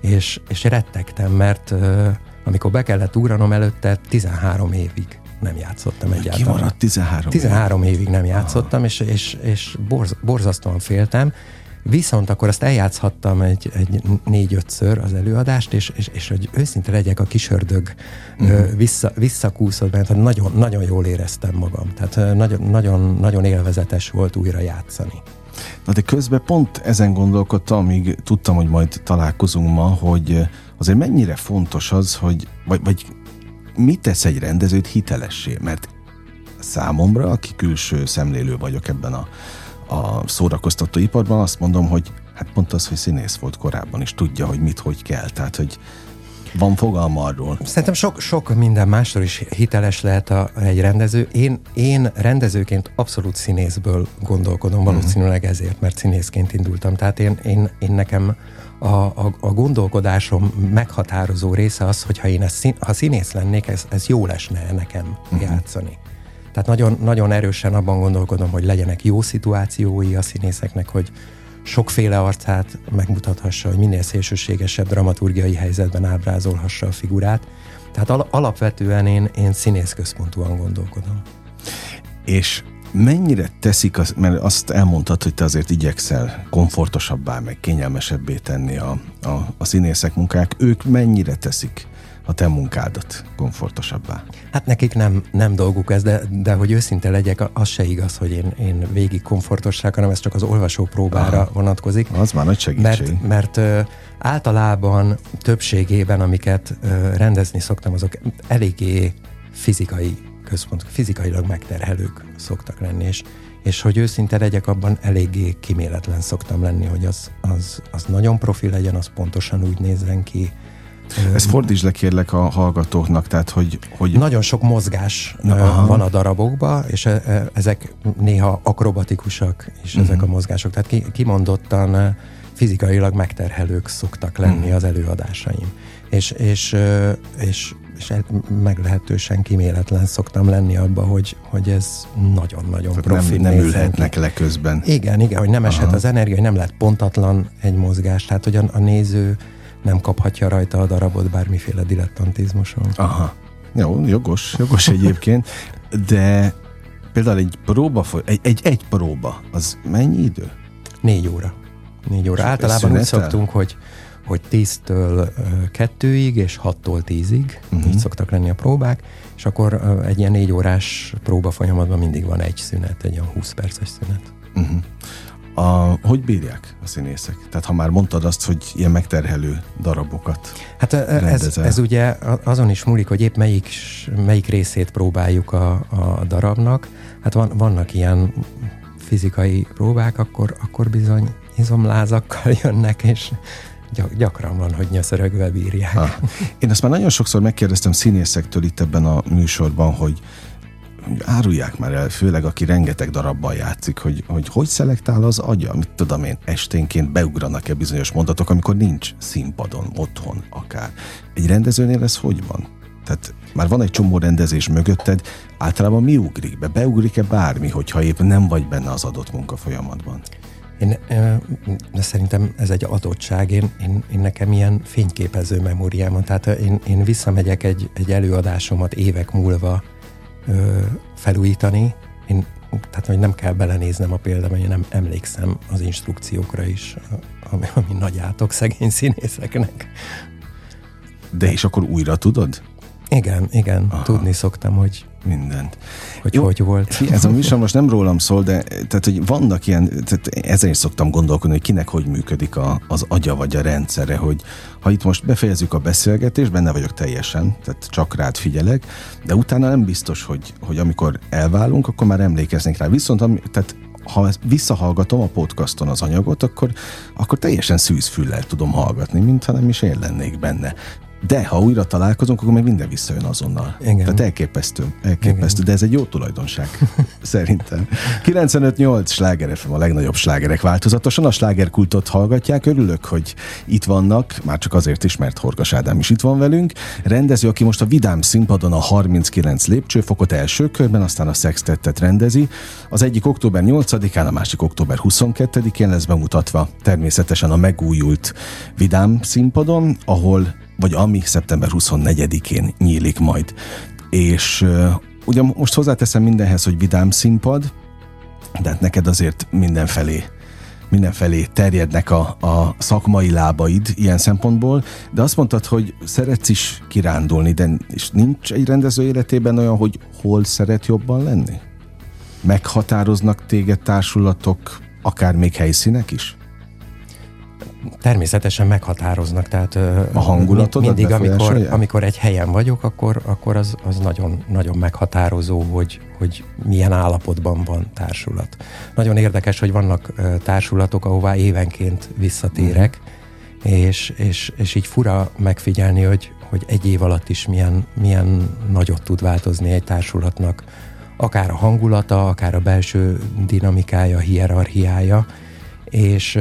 és, és rettegtem, mert ö, amikor be kellett ugranom előtte 13 évig nem játszottam egyáltalán. Kimaradt 13 13 évig nem játszottam, és, és, és borz, borzasztóan féltem, Viszont akkor azt eljátszhattam egy, egy négy-ötször az előadást, és, és, és hogy őszinte legyek, a kisördög uh-huh. vissza, visszakúszott tehát nagyon, nagyon jól éreztem magam. Tehát nagyon, nagyon, nagyon élvezetes volt újra játszani. Na de közben pont ezen gondolkodtam, amíg tudtam, hogy majd találkozunk ma, hogy azért mennyire fontos az, hogy, vagy, vagy mit tesz egy rendezőt hitelessé? Mert számomra, aki külső szemlélő vagyok ebben a a szórakoztató iparban, azt mondom, hogy hát pont az, hogy színész volt korábban, és tudja, hogy mit, hogy kell. Tehát, hogy van fogalma arról. Szerintem sok, sok minden másról is hiteles lehet a, egy rendező. Én, én rendezőként abszolút színészből gondolkodom, mhm. valószínűleg ezért, mert színészként indultam. Tehát én, én, én nekem a, a, a gondolkodásom meghatározó része az, hogy ha én ezt, ha színész lennék, ez, ez jó lesne nekem uh-huh. játszani. Tehát nagyon, nagyon erősen abban gondolkodom, hogy legyenek jó szituációi a színészeknek, hogy sokféle arcát megmutathassa, hogy minél szélsőségesebb dramaturgiai helyzetben ábrázolhassa a figurát. Tehát al- alapvetően én, én színészközpontúan gondolkodom. És mennyire teszik, az, mert azt elmondtad, hogy te azért igyekszel komfortosabbá, meg kényelmesebbé tenni a, a, a színészek munkák, ők mennyire teszik a te munkádat komfortosabbá? Hát nekik nem, nem dolguk ez, de, de hogy őszinte legyek, az se igaz, hogy én, én végig komfortosság, hanem ez csak az olvasó próbára Aha. vonatkozik. Az már nagy segítség. Mert, mert ö, általában többségében, amiket ö, rendezni szoktam, azok eléggé fizikai központok, fizikailag megterhelők szoktak lenni, és, és hogy őszinte legyek, abban eléggé kiméletlen szoktam lenni, hogy az, az, az nagyon profi legyen, az pontosan úgy nézzen ki, ezt fordítsd le kérlek a hallgatóknak, tehát hogy... hogy... Nagyon sok mozgás Na, van a darabokban, és ezek néha akrobatikusak is uh-huh. ezek a mozgások. Tehát kimondottan fizikailag megterhelők szoktak lenni uh-huh. az előadásaim. És, és, és, és meglehetősen kiméletlen szoktam lenni abba, hogy, hogy ez nagyon-nagyon profi. Nem, nem ülhetnek ki. le közben. Igen, igen, hogy nem Aha. eshet az energia, hogy nem lehet pontatlan egy mozgás, tehát hogy a, a néző nem kaphatja rajta a darabot bármiféle dilettantizmuson. Aha. Jó, jogos, jogos egyébként, de például egy próba, egy, egy, egy próba, az mennyi idő? Négy óra. Négy óra. És Általában úgy szoktunk, hogy hogy 10-től 2-ig és 6-tól 10-ig, uh-huh. így szoktak lenni a próbák, és akkor egy ilyen négy órás próba folyamatban mindig van egy szünet, egy olyan 20 perces szünet. Uh-huh. A, hogy bírják a színészek? Tehát ha már mondtad azt, hogy ilyen megterhelő darabokat Hát ez, ez ugye azon is múlik, hogy épp melyik, melyik részét próbáljuk a, a darabnak. Hát van, vannak ilyen fizikai próbák, akkor, akkor bizony izomlázakkal jönnek, és gyakran van, hogy nyöszörögve bírják. Ah. Én ezt már nagyon sokszor megkérdeztem színészektől itt ebben a műsorban, hogy árulják már el, főleg aki rengeteg darabban játszik, hogy hogy, hogy szelektál az agya, mit tudom én, esténként beugranak-e bizonyos mondatok, amikor nincs színpadon, otthon akár. Egy rendezőnél ez hogy van? Tehát már van egy csomó rendezés mögötted, általában mi ugrik be? Beugrik-e bármi, hogyha épp nem vagy benne az adott munka folyamatban? Én, de szerintem ez egy adottság. Én, én, én nekem ilyen fényképező memóriám van. Tehát én, én visszamegyek egy, egy előadásomat évek múlva ö, felújítani. Én, tehát, hogy nem kell belenéznem a példában, én nem emlékszem az instrukciókra is, ami, ami nagy átok szegény színészeknek. De és akkor újra tudod? Igen, igen, Aha. tudni szoktam, hogy mindent. Hogy Jó, hogy volt. Ez a műsor most nem rólam szól, de tehát, hogy vannak ilyen, tehát is szoktam gondolkodni, hogy kinek hogy működik a, az agya vagy a rendszere, hogy ha itt most befejezzük a beszélgetést, benne vagyok teljesen, tehát csak rád figyelek, de utána nem biztos, hogy, hogy amikor elválunk, akkor már emlékeznék rá. Viszont ami, tehát ha visszahallgatom a podcaston az anyagot, akkor, akkor teljesen szűzfüllel tudom hallgatni, mintha nem is én lennék benne. De ha újra találkozunk, akkor meg minden visszajön azonnal. Igen. Tehát elképesztő, elképesztő, Igen. de ez egy jó tulajdonság, szerintem. 95-8 sláger FM a legnagyobb slágerek változatosan. A slágerkultot hallgatják, örülök, hogy itt vannak, már csak azért is, mert Horgas Ádám is itt van velünk. Rendező, aki most a Vidám színpadon a 39 lépcsőfokot első körben, aztán a Sextettet rendezi. Az egyik október 8-án, a másik október 22-én lesz bemutatva természetesen a megújult Vidám színpadon, ahol vagy ami szeptember 24-én nyílik majd. És ugye most hozzáteszem mindenhez, hogy vidám színpad, de hát neked azért mindenfelé mindenfelé terjednek a, a szakmai lábaid ilyen szempontból, de azt mondtad, hogy szeretsz is kirándulni, de és nincs egy rendező életében olyan, hogy hol szeret jobban lenni? Meghatároznak téged társulatok, akár még helyszínek is? Természetesen meghatároznak, tehát a hangulatot mindig, amikor, amikor egy helyen vagyok, akkor, akkor az, az nagyon, nagyon meghatározó, hogy, hogy milyen állapotban van társulat. Nagyon érdekes, hogy vannak társulatok, ahová évenként visszatérek, mm. és, és, és így fura megfigyelni, hogy, hogy egy év alatt is milyen, milyen nagyot tud változni egy társulatnak, akár a hangulata, akár a belső dinamikája, hierarchiája, és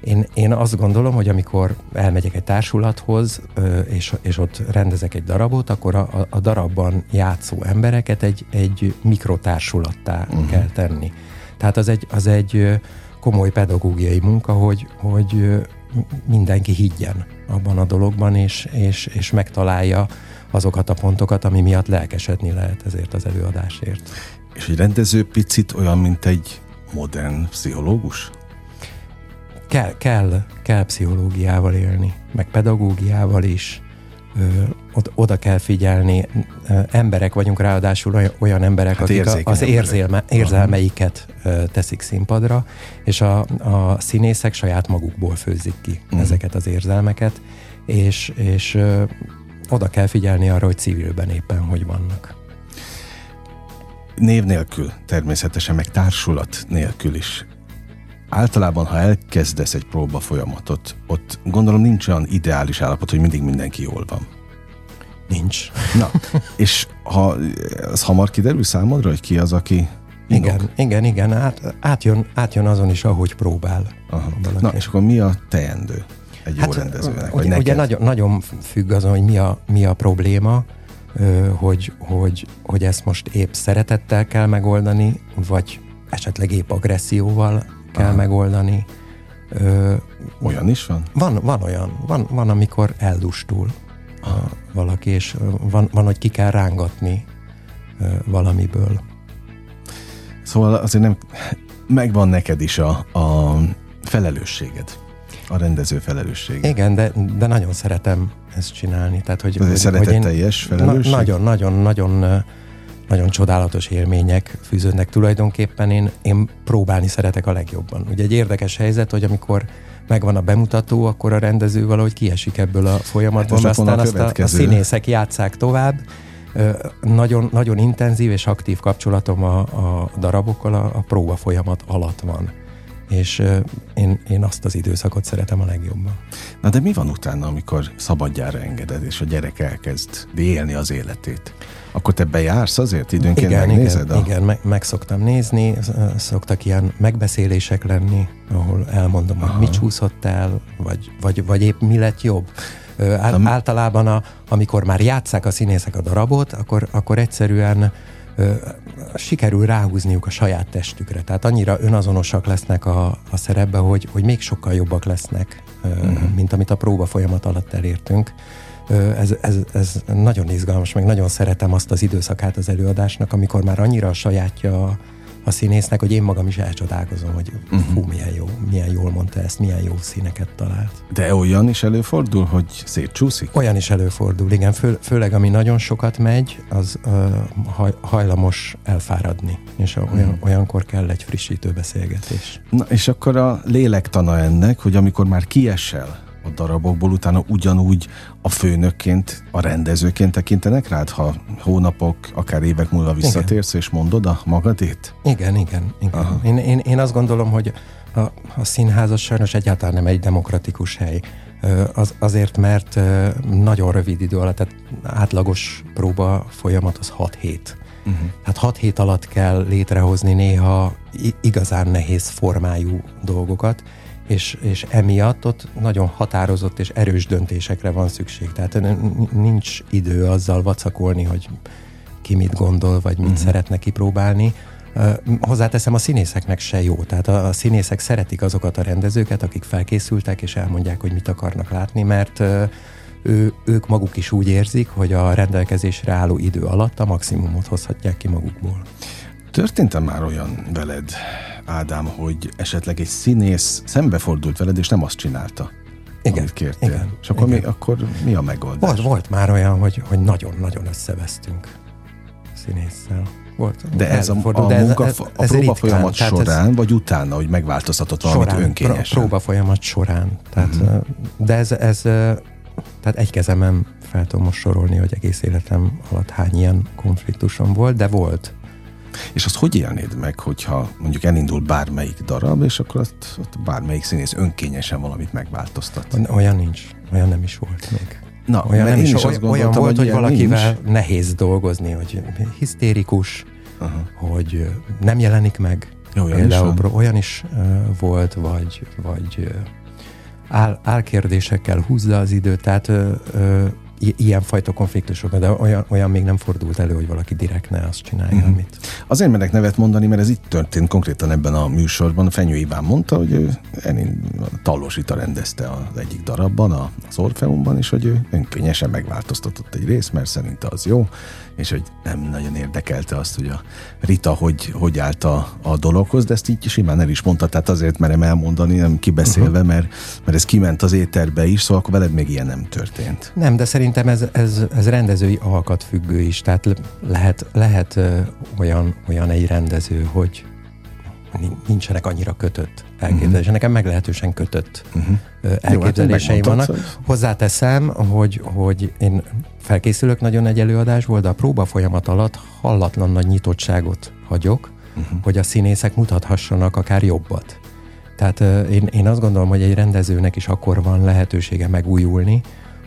én, én azt gondolom, hogy amikor elmegyek egy társulathoz, és, és ott rendezek egy darabot, akkor a, a darabban játszó embereket egy, egy mikrotársulattá uh-huh. kell tenni. Tehát az egy, az egy komoly pedagógiai munka, hogy, hogy mindenki higgyen abban a dologban, és, és, és megtalálja azokat a pontokat, ami miatt lelkesedni lehet ezért az előadásért. És egy rendező picit olyan, mint egy modern pszichológus? Kell, kell, kell pszichológiával élni, meg pedagógiával is. Oda, kell figyelni. Emberek vagyunk ráadásul olyan, emberek, hát akik az érzélme, érzelmeiket teszik színpadra, és a, a színészek saját magukból főzik ki uh-huh. ezeket az érzelmeket, és, és oda kell figyelni arra, hogy civilben éppen hogy vannak. Név nélkül természetesen, meg társulat nélkül is általában, ha elkezdesz egy próba folyamatot, ott gondolom nincs olyan ideális állapot, hogy mindig mindenki jól van. Nincs. Na, és ha az hamar kiderül számodra, hogy ki az, aki. Igen, igen, igen, át, átjön, átjön azon is, ahogy próbál. Aha. Na, és akkor mi a teendő egy hát, jó rendezőnek? Ugye, vagy ugye nagyon, nagyon függ azon, hogy mi a, mi a probléma, hogy, hogy, hogy ezt most épp szeretettel kell megoldani, vagy esetleg épp agresszióval kell Aha. megoldani. Ö, olyan is van? Van, van olyan. Van, van amikor eldustul a, valaki, és van, van, hogy ki kell rángatni ö, valamiből. Szóval azért nem, megvan neked is a, a felelősséged, a rendező felelőssége. Igen, de, de nagyon szeretem ezt csinálni. Tehát, hogy, hogy, szeretetteljes felelősség? Na, nagyon, nagyon, nagyon nagyon csodálatos élmények fűződnek tulajdonképpen. Én, én próbálni szeretek a legjobban. Ugye egy érdekes helyzet, hogy amikor megvan a bemutató, akkor a rendező valahogy kiesik ebből a folyamatból, hát aztán a azt a, a színészek játszák tovább. Nagyon, nagyon intenzív és aktív kapcsolatom a, a darabokkal a, a próba folyamat alatt van. És én, én azt az időszakot szeretem a legjobban. Na de mi van utána, amikor szabadjára engeded, és a gyerek elkezd élni az életét? Akkor te bejársz azért időnként igen, megnézed? Igen, a... igen meg, meg szoktam nézni, szoktak ilyen megbeszélések lenni, ahol elmondom, Aha. hogy mit csúszott el, vagy, vagy, vagy épp mi lett jobb. Á, általában, a, amikor már játszák a színészek a darabot, akkor, akkor egyszerűen sikerül ráhúzniuk a saját testükre. Tehát annyira önazonosak lesznek a, a szerepbe, hogy, hogy még sokkal jobbak lesznek, uh-huh. mint amit a próba folyamat alatt elértünk. Ez, ez, ez nagyon izgalmas, meg nagyon szeretem azt az időszakát az előadásnak, amikor már annyira a sajátja a színésznek, hogy én magam is elcsodálkozom, hogy uh-huh. fú, milyen jó, milyen jól mondta ezt, milyen jó színeket talált. De olyan is előfordul, hogy szétcsúszik? Olyan is előfordul, igen. Fő, főleg, ami nagyon sokat megy, az haj, hajlamos elfáradni, és uh-huh. olyan, olyankor kell egy frissítő beszélgetés. Na, és akkor a lélektana ennek, hogy amikor már kiesel a darabokból, utána ugyanúgy a főnökként, a rendezőként tekintenek rád, ha hónapok, akár évek múlva visszatérsz, igen. és mondod a magadét? Igen, igen. igen. Én, én, én azt gondolom, hogy a, a színház sajnos egyáltalán nem egy demokratikus hely. Az, azért, mert nagyon rövid idő alatt, tehát átlagos próba folyamat az 6 hét. Uh-huh. Hát 6 hét alatt kell létrehozni néha igazán nehéz formájú dolgokat, és, és emiatt ott nagyon határozott és erős döntésekre van szükség. Tehát nincs idő azzal vacakolni, hogy ki mit gondol, vagy mit uh-huh. szeretne kipróbálni. Hozzáteszem, a színészeknek se jó. Tehát a, a színészek szeretik azokat a rendezőket, akik felkészültek, és elmondják, hogy mit akarnak látni, mert ő, ők maguk is úgy érzik, hogy a rendelkezésre álló idő alatt a maximumot hozhatják ki magukból. Történtem már olyan veled, Ádám, hogy esetleg egy színész szembefordult veled, és nem azt csinálta, igen, amit kértél. Igen, és akkor, igen. Mi, akkor mi a megoldás? Volt, volt már olyan, hogy, hogy nagyon-nagyon összevesztünk színésszel. Volt. De ez a, a, de munka, ez, ez, a próba folyamat során, ez, vagy utána, hogy megváltoztatott valamit során, önkényesen? Próba folyamat során. Tehát, uh-huh. De ez, ez tehát egy kezemem fel tudom most sorolni, hogy egész életem alatt hány ilyen konfliktusom volt, de volt. És azt hogy élnéd meg, hogyha mondjuk elindul bármelyik darab, és akkor azt, ott bármelyik színész önkényesen valamit megváltoztat? Olyan nincs, olyan nem is volt még. Na, olyan nem is, is olyan, olyan volt, hogy, valakivel nincs. nehéz dolgozni, hogy hisztérikus, uh-huh. hogy nem jelenik meg. Olyan, Például is olyan is uh, volt, vagy, vagy uh, áll, álkérdésekkel húzza az időt, tehát uh, uh, ilyenfajta konfliktusokat, de olyan, olyan még nem fordult elő, hogy valaki direkt ne azt csinálja, uh-huh. amit. Azért merek nevet mondani, mert ez itt történt konkrétan ebben a műsorban. A Fenyő Iván mondta, hogy ő Talosita rendezte az egyik darabban, az Orfeumban, és hogy ő önkényesen megváltoztatott egy részt, mert szerinte az jó, és hogy nem nagyon érdekelte azt, hogy a Rita hogy, hogy állt a, a dologhoz, de ezt így simán el is mondta, tehát azért merem elmondani, nem kibeszélve, uh-huh. mert, mert ez kiment az éterbe is, szóval akkor veled még ilyen nem történt. Nem, de szerintem ez, ez, ez rendezői alkat függő is, tehát lehet, lehet olyan, olyan egy rendező, hogy nincsenek annyira kötött elképzelések. Uh-huh. Nekem meglehetősen kötött uh-huh. elképzelései Jó, hát vannak. Hogy... Hozzáteszem, hogy, hogy én felkészülök nagyon egy előadásból, de a próba folyamat alatt hallatlan nagy nyitottságot hagyok, uh-huh. hogy a színészek mutathassanak akár jobbat. Tehát én, én azt gondolom, hogy egy rendezőnek is akkor van lehetősége megújulni,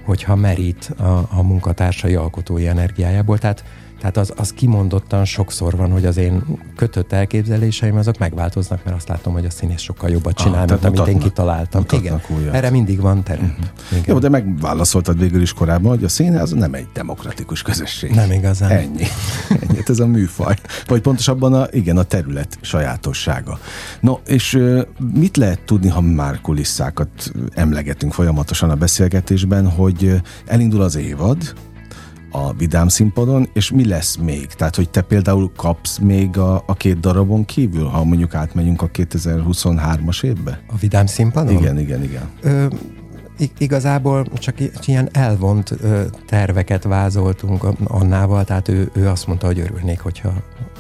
hogyha merít a, a munkatársai alkotói energiájából. Tehát tehát az, az kimondottan sokszor van, hogy az én kötött elképzeléseim azok megváltoznak, mert azt látom, hogy a színész sokkal jobbat ah, csinál, ah, mint amit én kitaláltam. Igen, újat. erre mindig van terep. Uh-huh. Jó, de megválaszoltad végül is korábban, hogy a színház nem egy demokratikus közösség. Nem igazán. Ennyi. Ennyi. Hát ez a műfaj. Vagy pontosabban a, igen, a terület sajátossága. No, és mit lehet tudni, ha már kulisszákat emlegetünk folyamatosan a beszélgetésben, hogy elindul az évad, a vidám színpadon, és mi lesz még? Tehát, hogy te például kapsz még a, a két darabon kívül, ha mondjuk átmegyünk a 2023-as évbe? A vidám színpadon? Igen, igen, igen. Ö, igazából csak ilyen elvont terveket vázoltunk Annával, tehát ő, ő azt mondta, hogy örülnék, hogyha,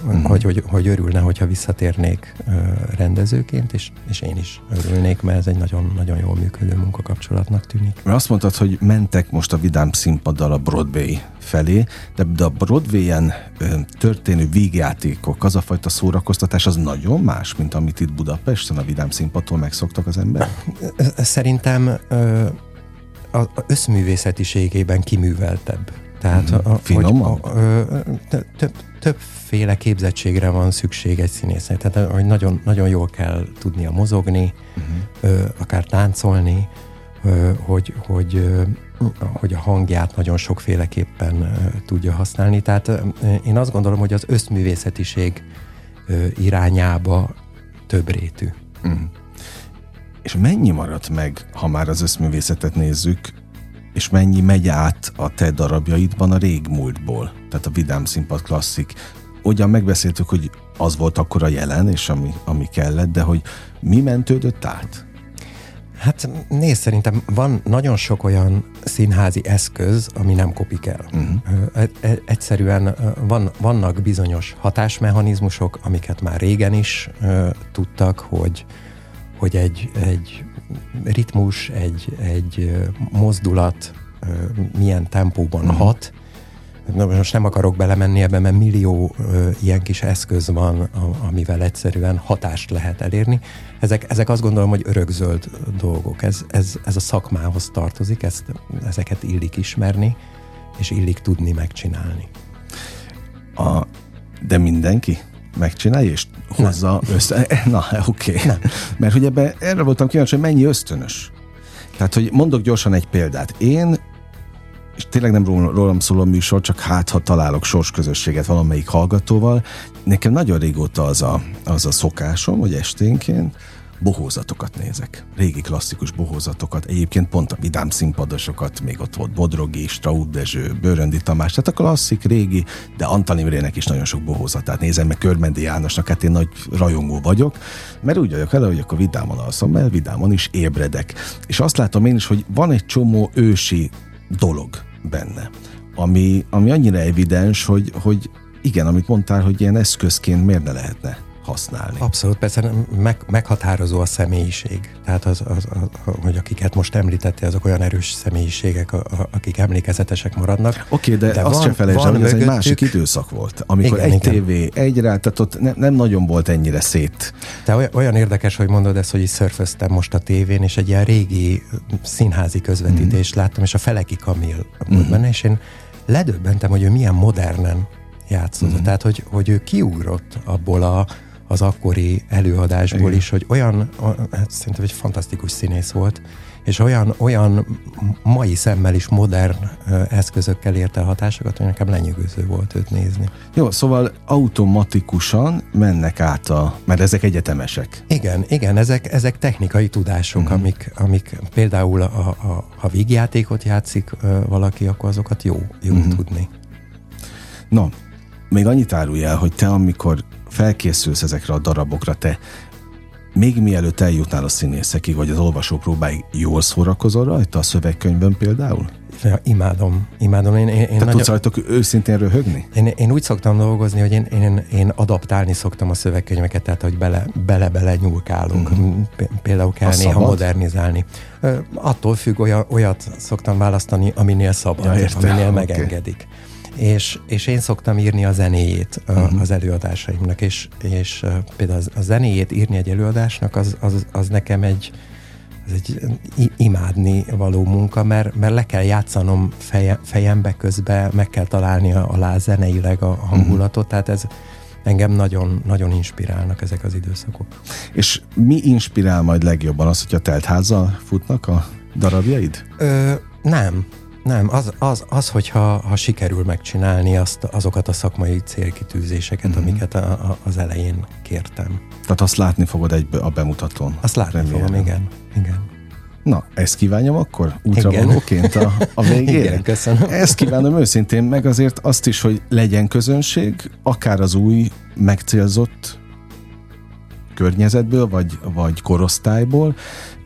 uh-huh. hogy, hogy, hogy örülne, hogyha visszatérnék rendezőként, és, és én is örülnék, mert ez egy nagyon-nagyon jól működő munkakapcsolatnak tűnik. Mert azt mondtad, hogy mentek most a Vidám színpaddal a Broadway felé, de, de a Broadway-en történő vígjátékok, az a fajta szórakoztatás, az nagyon más, mint amit itt Budapesten a Vidám színpadon megszoktak az emberek? Szerintem a összművészetiségében kiműveltebb. Tehát, mm, a, hogy a, a, több, többféle képzettségre van szükség egy színésznek. Tehát, hogy nagyon, nagyon jól kell tudnia mozogni, uh-huh. akár táncolni, hogy, hogy, hogy a hangját nagyon sokféleképpen tudja használni. Tehát én azt gondolom, hogy az összművészetiség irányába több rétű. Uh-huh. És mennyi maradt meg, ha már az összművészetet nézzük, és mennyi megy át a te darabjaidban a régmúltból? Tehát a Vidám Színpad klasszik. Ugyan megbeszéltük, hogy az volt akkor a jelen, és ami, ami kellett, de hogy mi mentődött át? Hát nézd, szerintem van nagyon sok olyan színházi eszköz, ami nem kopik el. Uh-huh. Egyszerűen van, vannak bizonyos hatásmechanizmusok, amiket már régen is uh, tudtak, hogy, hogy egy, egy ritmus, egy, egy mozdulat milyen tempóban uh-huh. hat. Most nem akarok belemenni ebbe, mert millió ö, ilyen kis eszköz van, a, amivel egyszerűen hatást lehet elérni. Ezek, ezek azt gondolom, hogy örökzöld dolgok. Ez, ez, ez a szakmához tartozik, ezt, ezeket illik ismerni, és illik tudni megcsinálni. A, de mindenki? Megcsinálja, és hozza nem. össze. Na, oké. Okay. Mert hogy ebben erre voltam kíváncsi, hogy mennyi ösztönös. Tehát, hogy mondok gyorsan egy példát. Én és tényleg nem rólam szól a műsor, csak hát, ha találok sorsközösséget valamelyik hallgatóval, nekem nagyon régóta az a, az a szokásom, hogy esténként bohózatokat nézek. Régi klasszikus bohózatokat, egyébként pont a vidám színpadosokat, még ott volt Bodrogi, Straub Dezső, Bőröndi Tamás, tehát a klasszik, régi, de Antal Imrének is nagyon sok bohózatát nézem, meg Körmendi Jánosnak, hát én nagy rajongó vagyok, mert úgy vagyok vele, hogy akkor vidáman alszom, mert vidáman is ébredek. És azt látom én is, hogy van egy csomó ősi dolog benne, ami, ami annyira evidens, hogy, hogy igen, amit mondtál, hogy ilyen eszközként miért ne lehetne használni. Abszolút, persze meg, meghatározó a személyiség. Tehát az, az, az, hogy akiket most említette, azok olyan erős személyiségek, akik emlékezetesek maradnak. Oké, okay, de, de azt van, se felejtsd hogy ez egy másik időszak volt, amikor igen, egy igen. tévé, egy rá, tehát ott ne, nem nagyon volt ennyire szét. De olyan, olyan érdekes, hogy mondod ezt, hogy is szörföztem most a tévén, és egy ilyen régi színházi közvetítést mm. láttam, és a Feleki Kamil volt mm. benne, és én ledöbbentem, hogy ő milyen modernen játszott. Mm. Tehát, hogy, hogy ő kiugrott abból a az akkori előadásból Igen. is, hogy olyan, hát szerintem egy fantasztikus színész volt, és olyan, olyan mai szemmel is modern eszközökkel érte a hatásokat, hogy nekem lenyűgöző volt őt nézni. Jó, szóval automatikusan mennek át a, mert ezek egyetemesek. Igen, igen, ezek, ezek technikai tudások, uh-huh. amik, amik például a, a, ha vígjátékot játszik valaki, akkor azokat jó, jó uh-huh. tudni. No, még annyit árulj el, hogy te amikor felkészülsz ezekre a darabokra, te még mielőtt eljutnál a színészekig, vagy az olvasópróbáig, jól szórakozol rajta a szövegkönyvben például? Ja, imádom, imádom. Én, én, én Te nagyon... tudsz rajtok őszintén röhögni? Én, én úgy szoktam dolgozni, hogy én, én, én adaptálni szoktam a szövegkönyveket, tehát hogy bele-bele nyúlkálunk. Uh-huh. Például kell a néha szabad? modernizálni. Attól függ, olyat szoktam választani, aminél szabad, ja, értem, aminél okay. És, és én szoktam írni a zenéjét uh-huh. az előadásaimnak, és, és például a zenéjét írni egy előadásnak, az, az, az nekem egy, az egy imádni való munka, mert, mert le kell játszanom feje, fejembe közben, meg kell találni alá zeneileg a hangulatot, uh-huh. tehát ez engem nagyon, nagyon inspirálnak ezek az időszakok. És mi inspirál majd legjobban az, hogyha teltházzal futnak a darabjaid? Ö, nem, nem, az, az, az hogyha ha sikerül megcsinálni azt, azokat a szakmai célkitűzéseket, mm-hmm. amiket a, a, az elején kértem. Tehát azt látni fogod egy, a bemutatón? Azt látni remélem. fogom, igen. igen. Na, ezt kívánom akkor útravalóként a, a végére? Igen, köszönöm. Ezt kívánom őszintén, meg azért azt is, hogy legyen közönség, akár az új megcélzott környezetből, vagy, vagy korosztályból,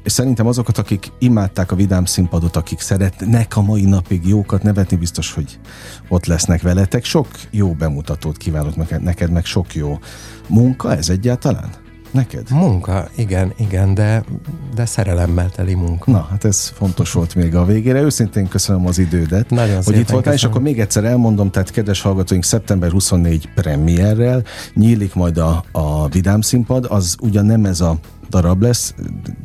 és szerintem azokat, akik imádták a vidám színpadot, akik szeretnek a mai napig jókat nevetni, biztos, hogy ott lesznek veletek. Sok jó bemutatót kívánok neked, meg sok jó munka, ez egyáltalán? neked? Munka, igen, igen, de, de szerelemmel teli munka. Na, hát ez fontos volt még a végére. Őszintén köszönöm az idődet, Nagyon hogy itt voltál, és akkor még egyszer elmondom, tehát kedves hallgatóink, szeptember 24 premierrel nyílik majd a, a Vidám színpad, az ugyan nem ez a darab lesz,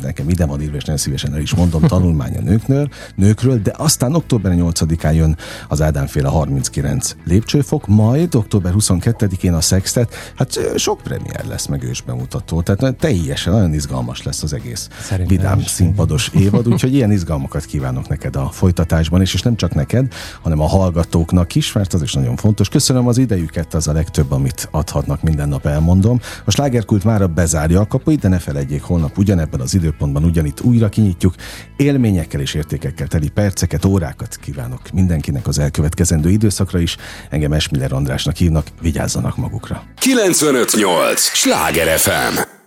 nekem ide van írva, és nagyon szívesen el is mondom, tanulmány a nőknől, nőkről, de aztán október 8-án jön az Ádámféle 39 lépcsőfok, majd október 22-én a Sextet, hát sok premier lesz meg ős bemutató, tehát teljesen nagyon izgalmas lesz az egész Szerintem vidám színpados évad, úgyhogy ilyen izgalmakat kívánok neked a folytatásban, és, és nem csak neked, hanem a hallgatóknak is, mert az is nagyon fontos. Köszönöm az idejüket, az a legtöbb, amit adhatnak minden nap, elmondom. A slágerkult már bezárja a kapuit, de ne felejtjék hétvég holnap ugyanebben az időpontban ugyanitt újra kinyitjuk. Élményekkel és értékekkel teli perceket, órákat kívánok mindenkinek az elkövetkezendő időszakra is. Engem Esmiller Andrásnak hívnak, vigyázzanak magukra. 958! Sláger FM!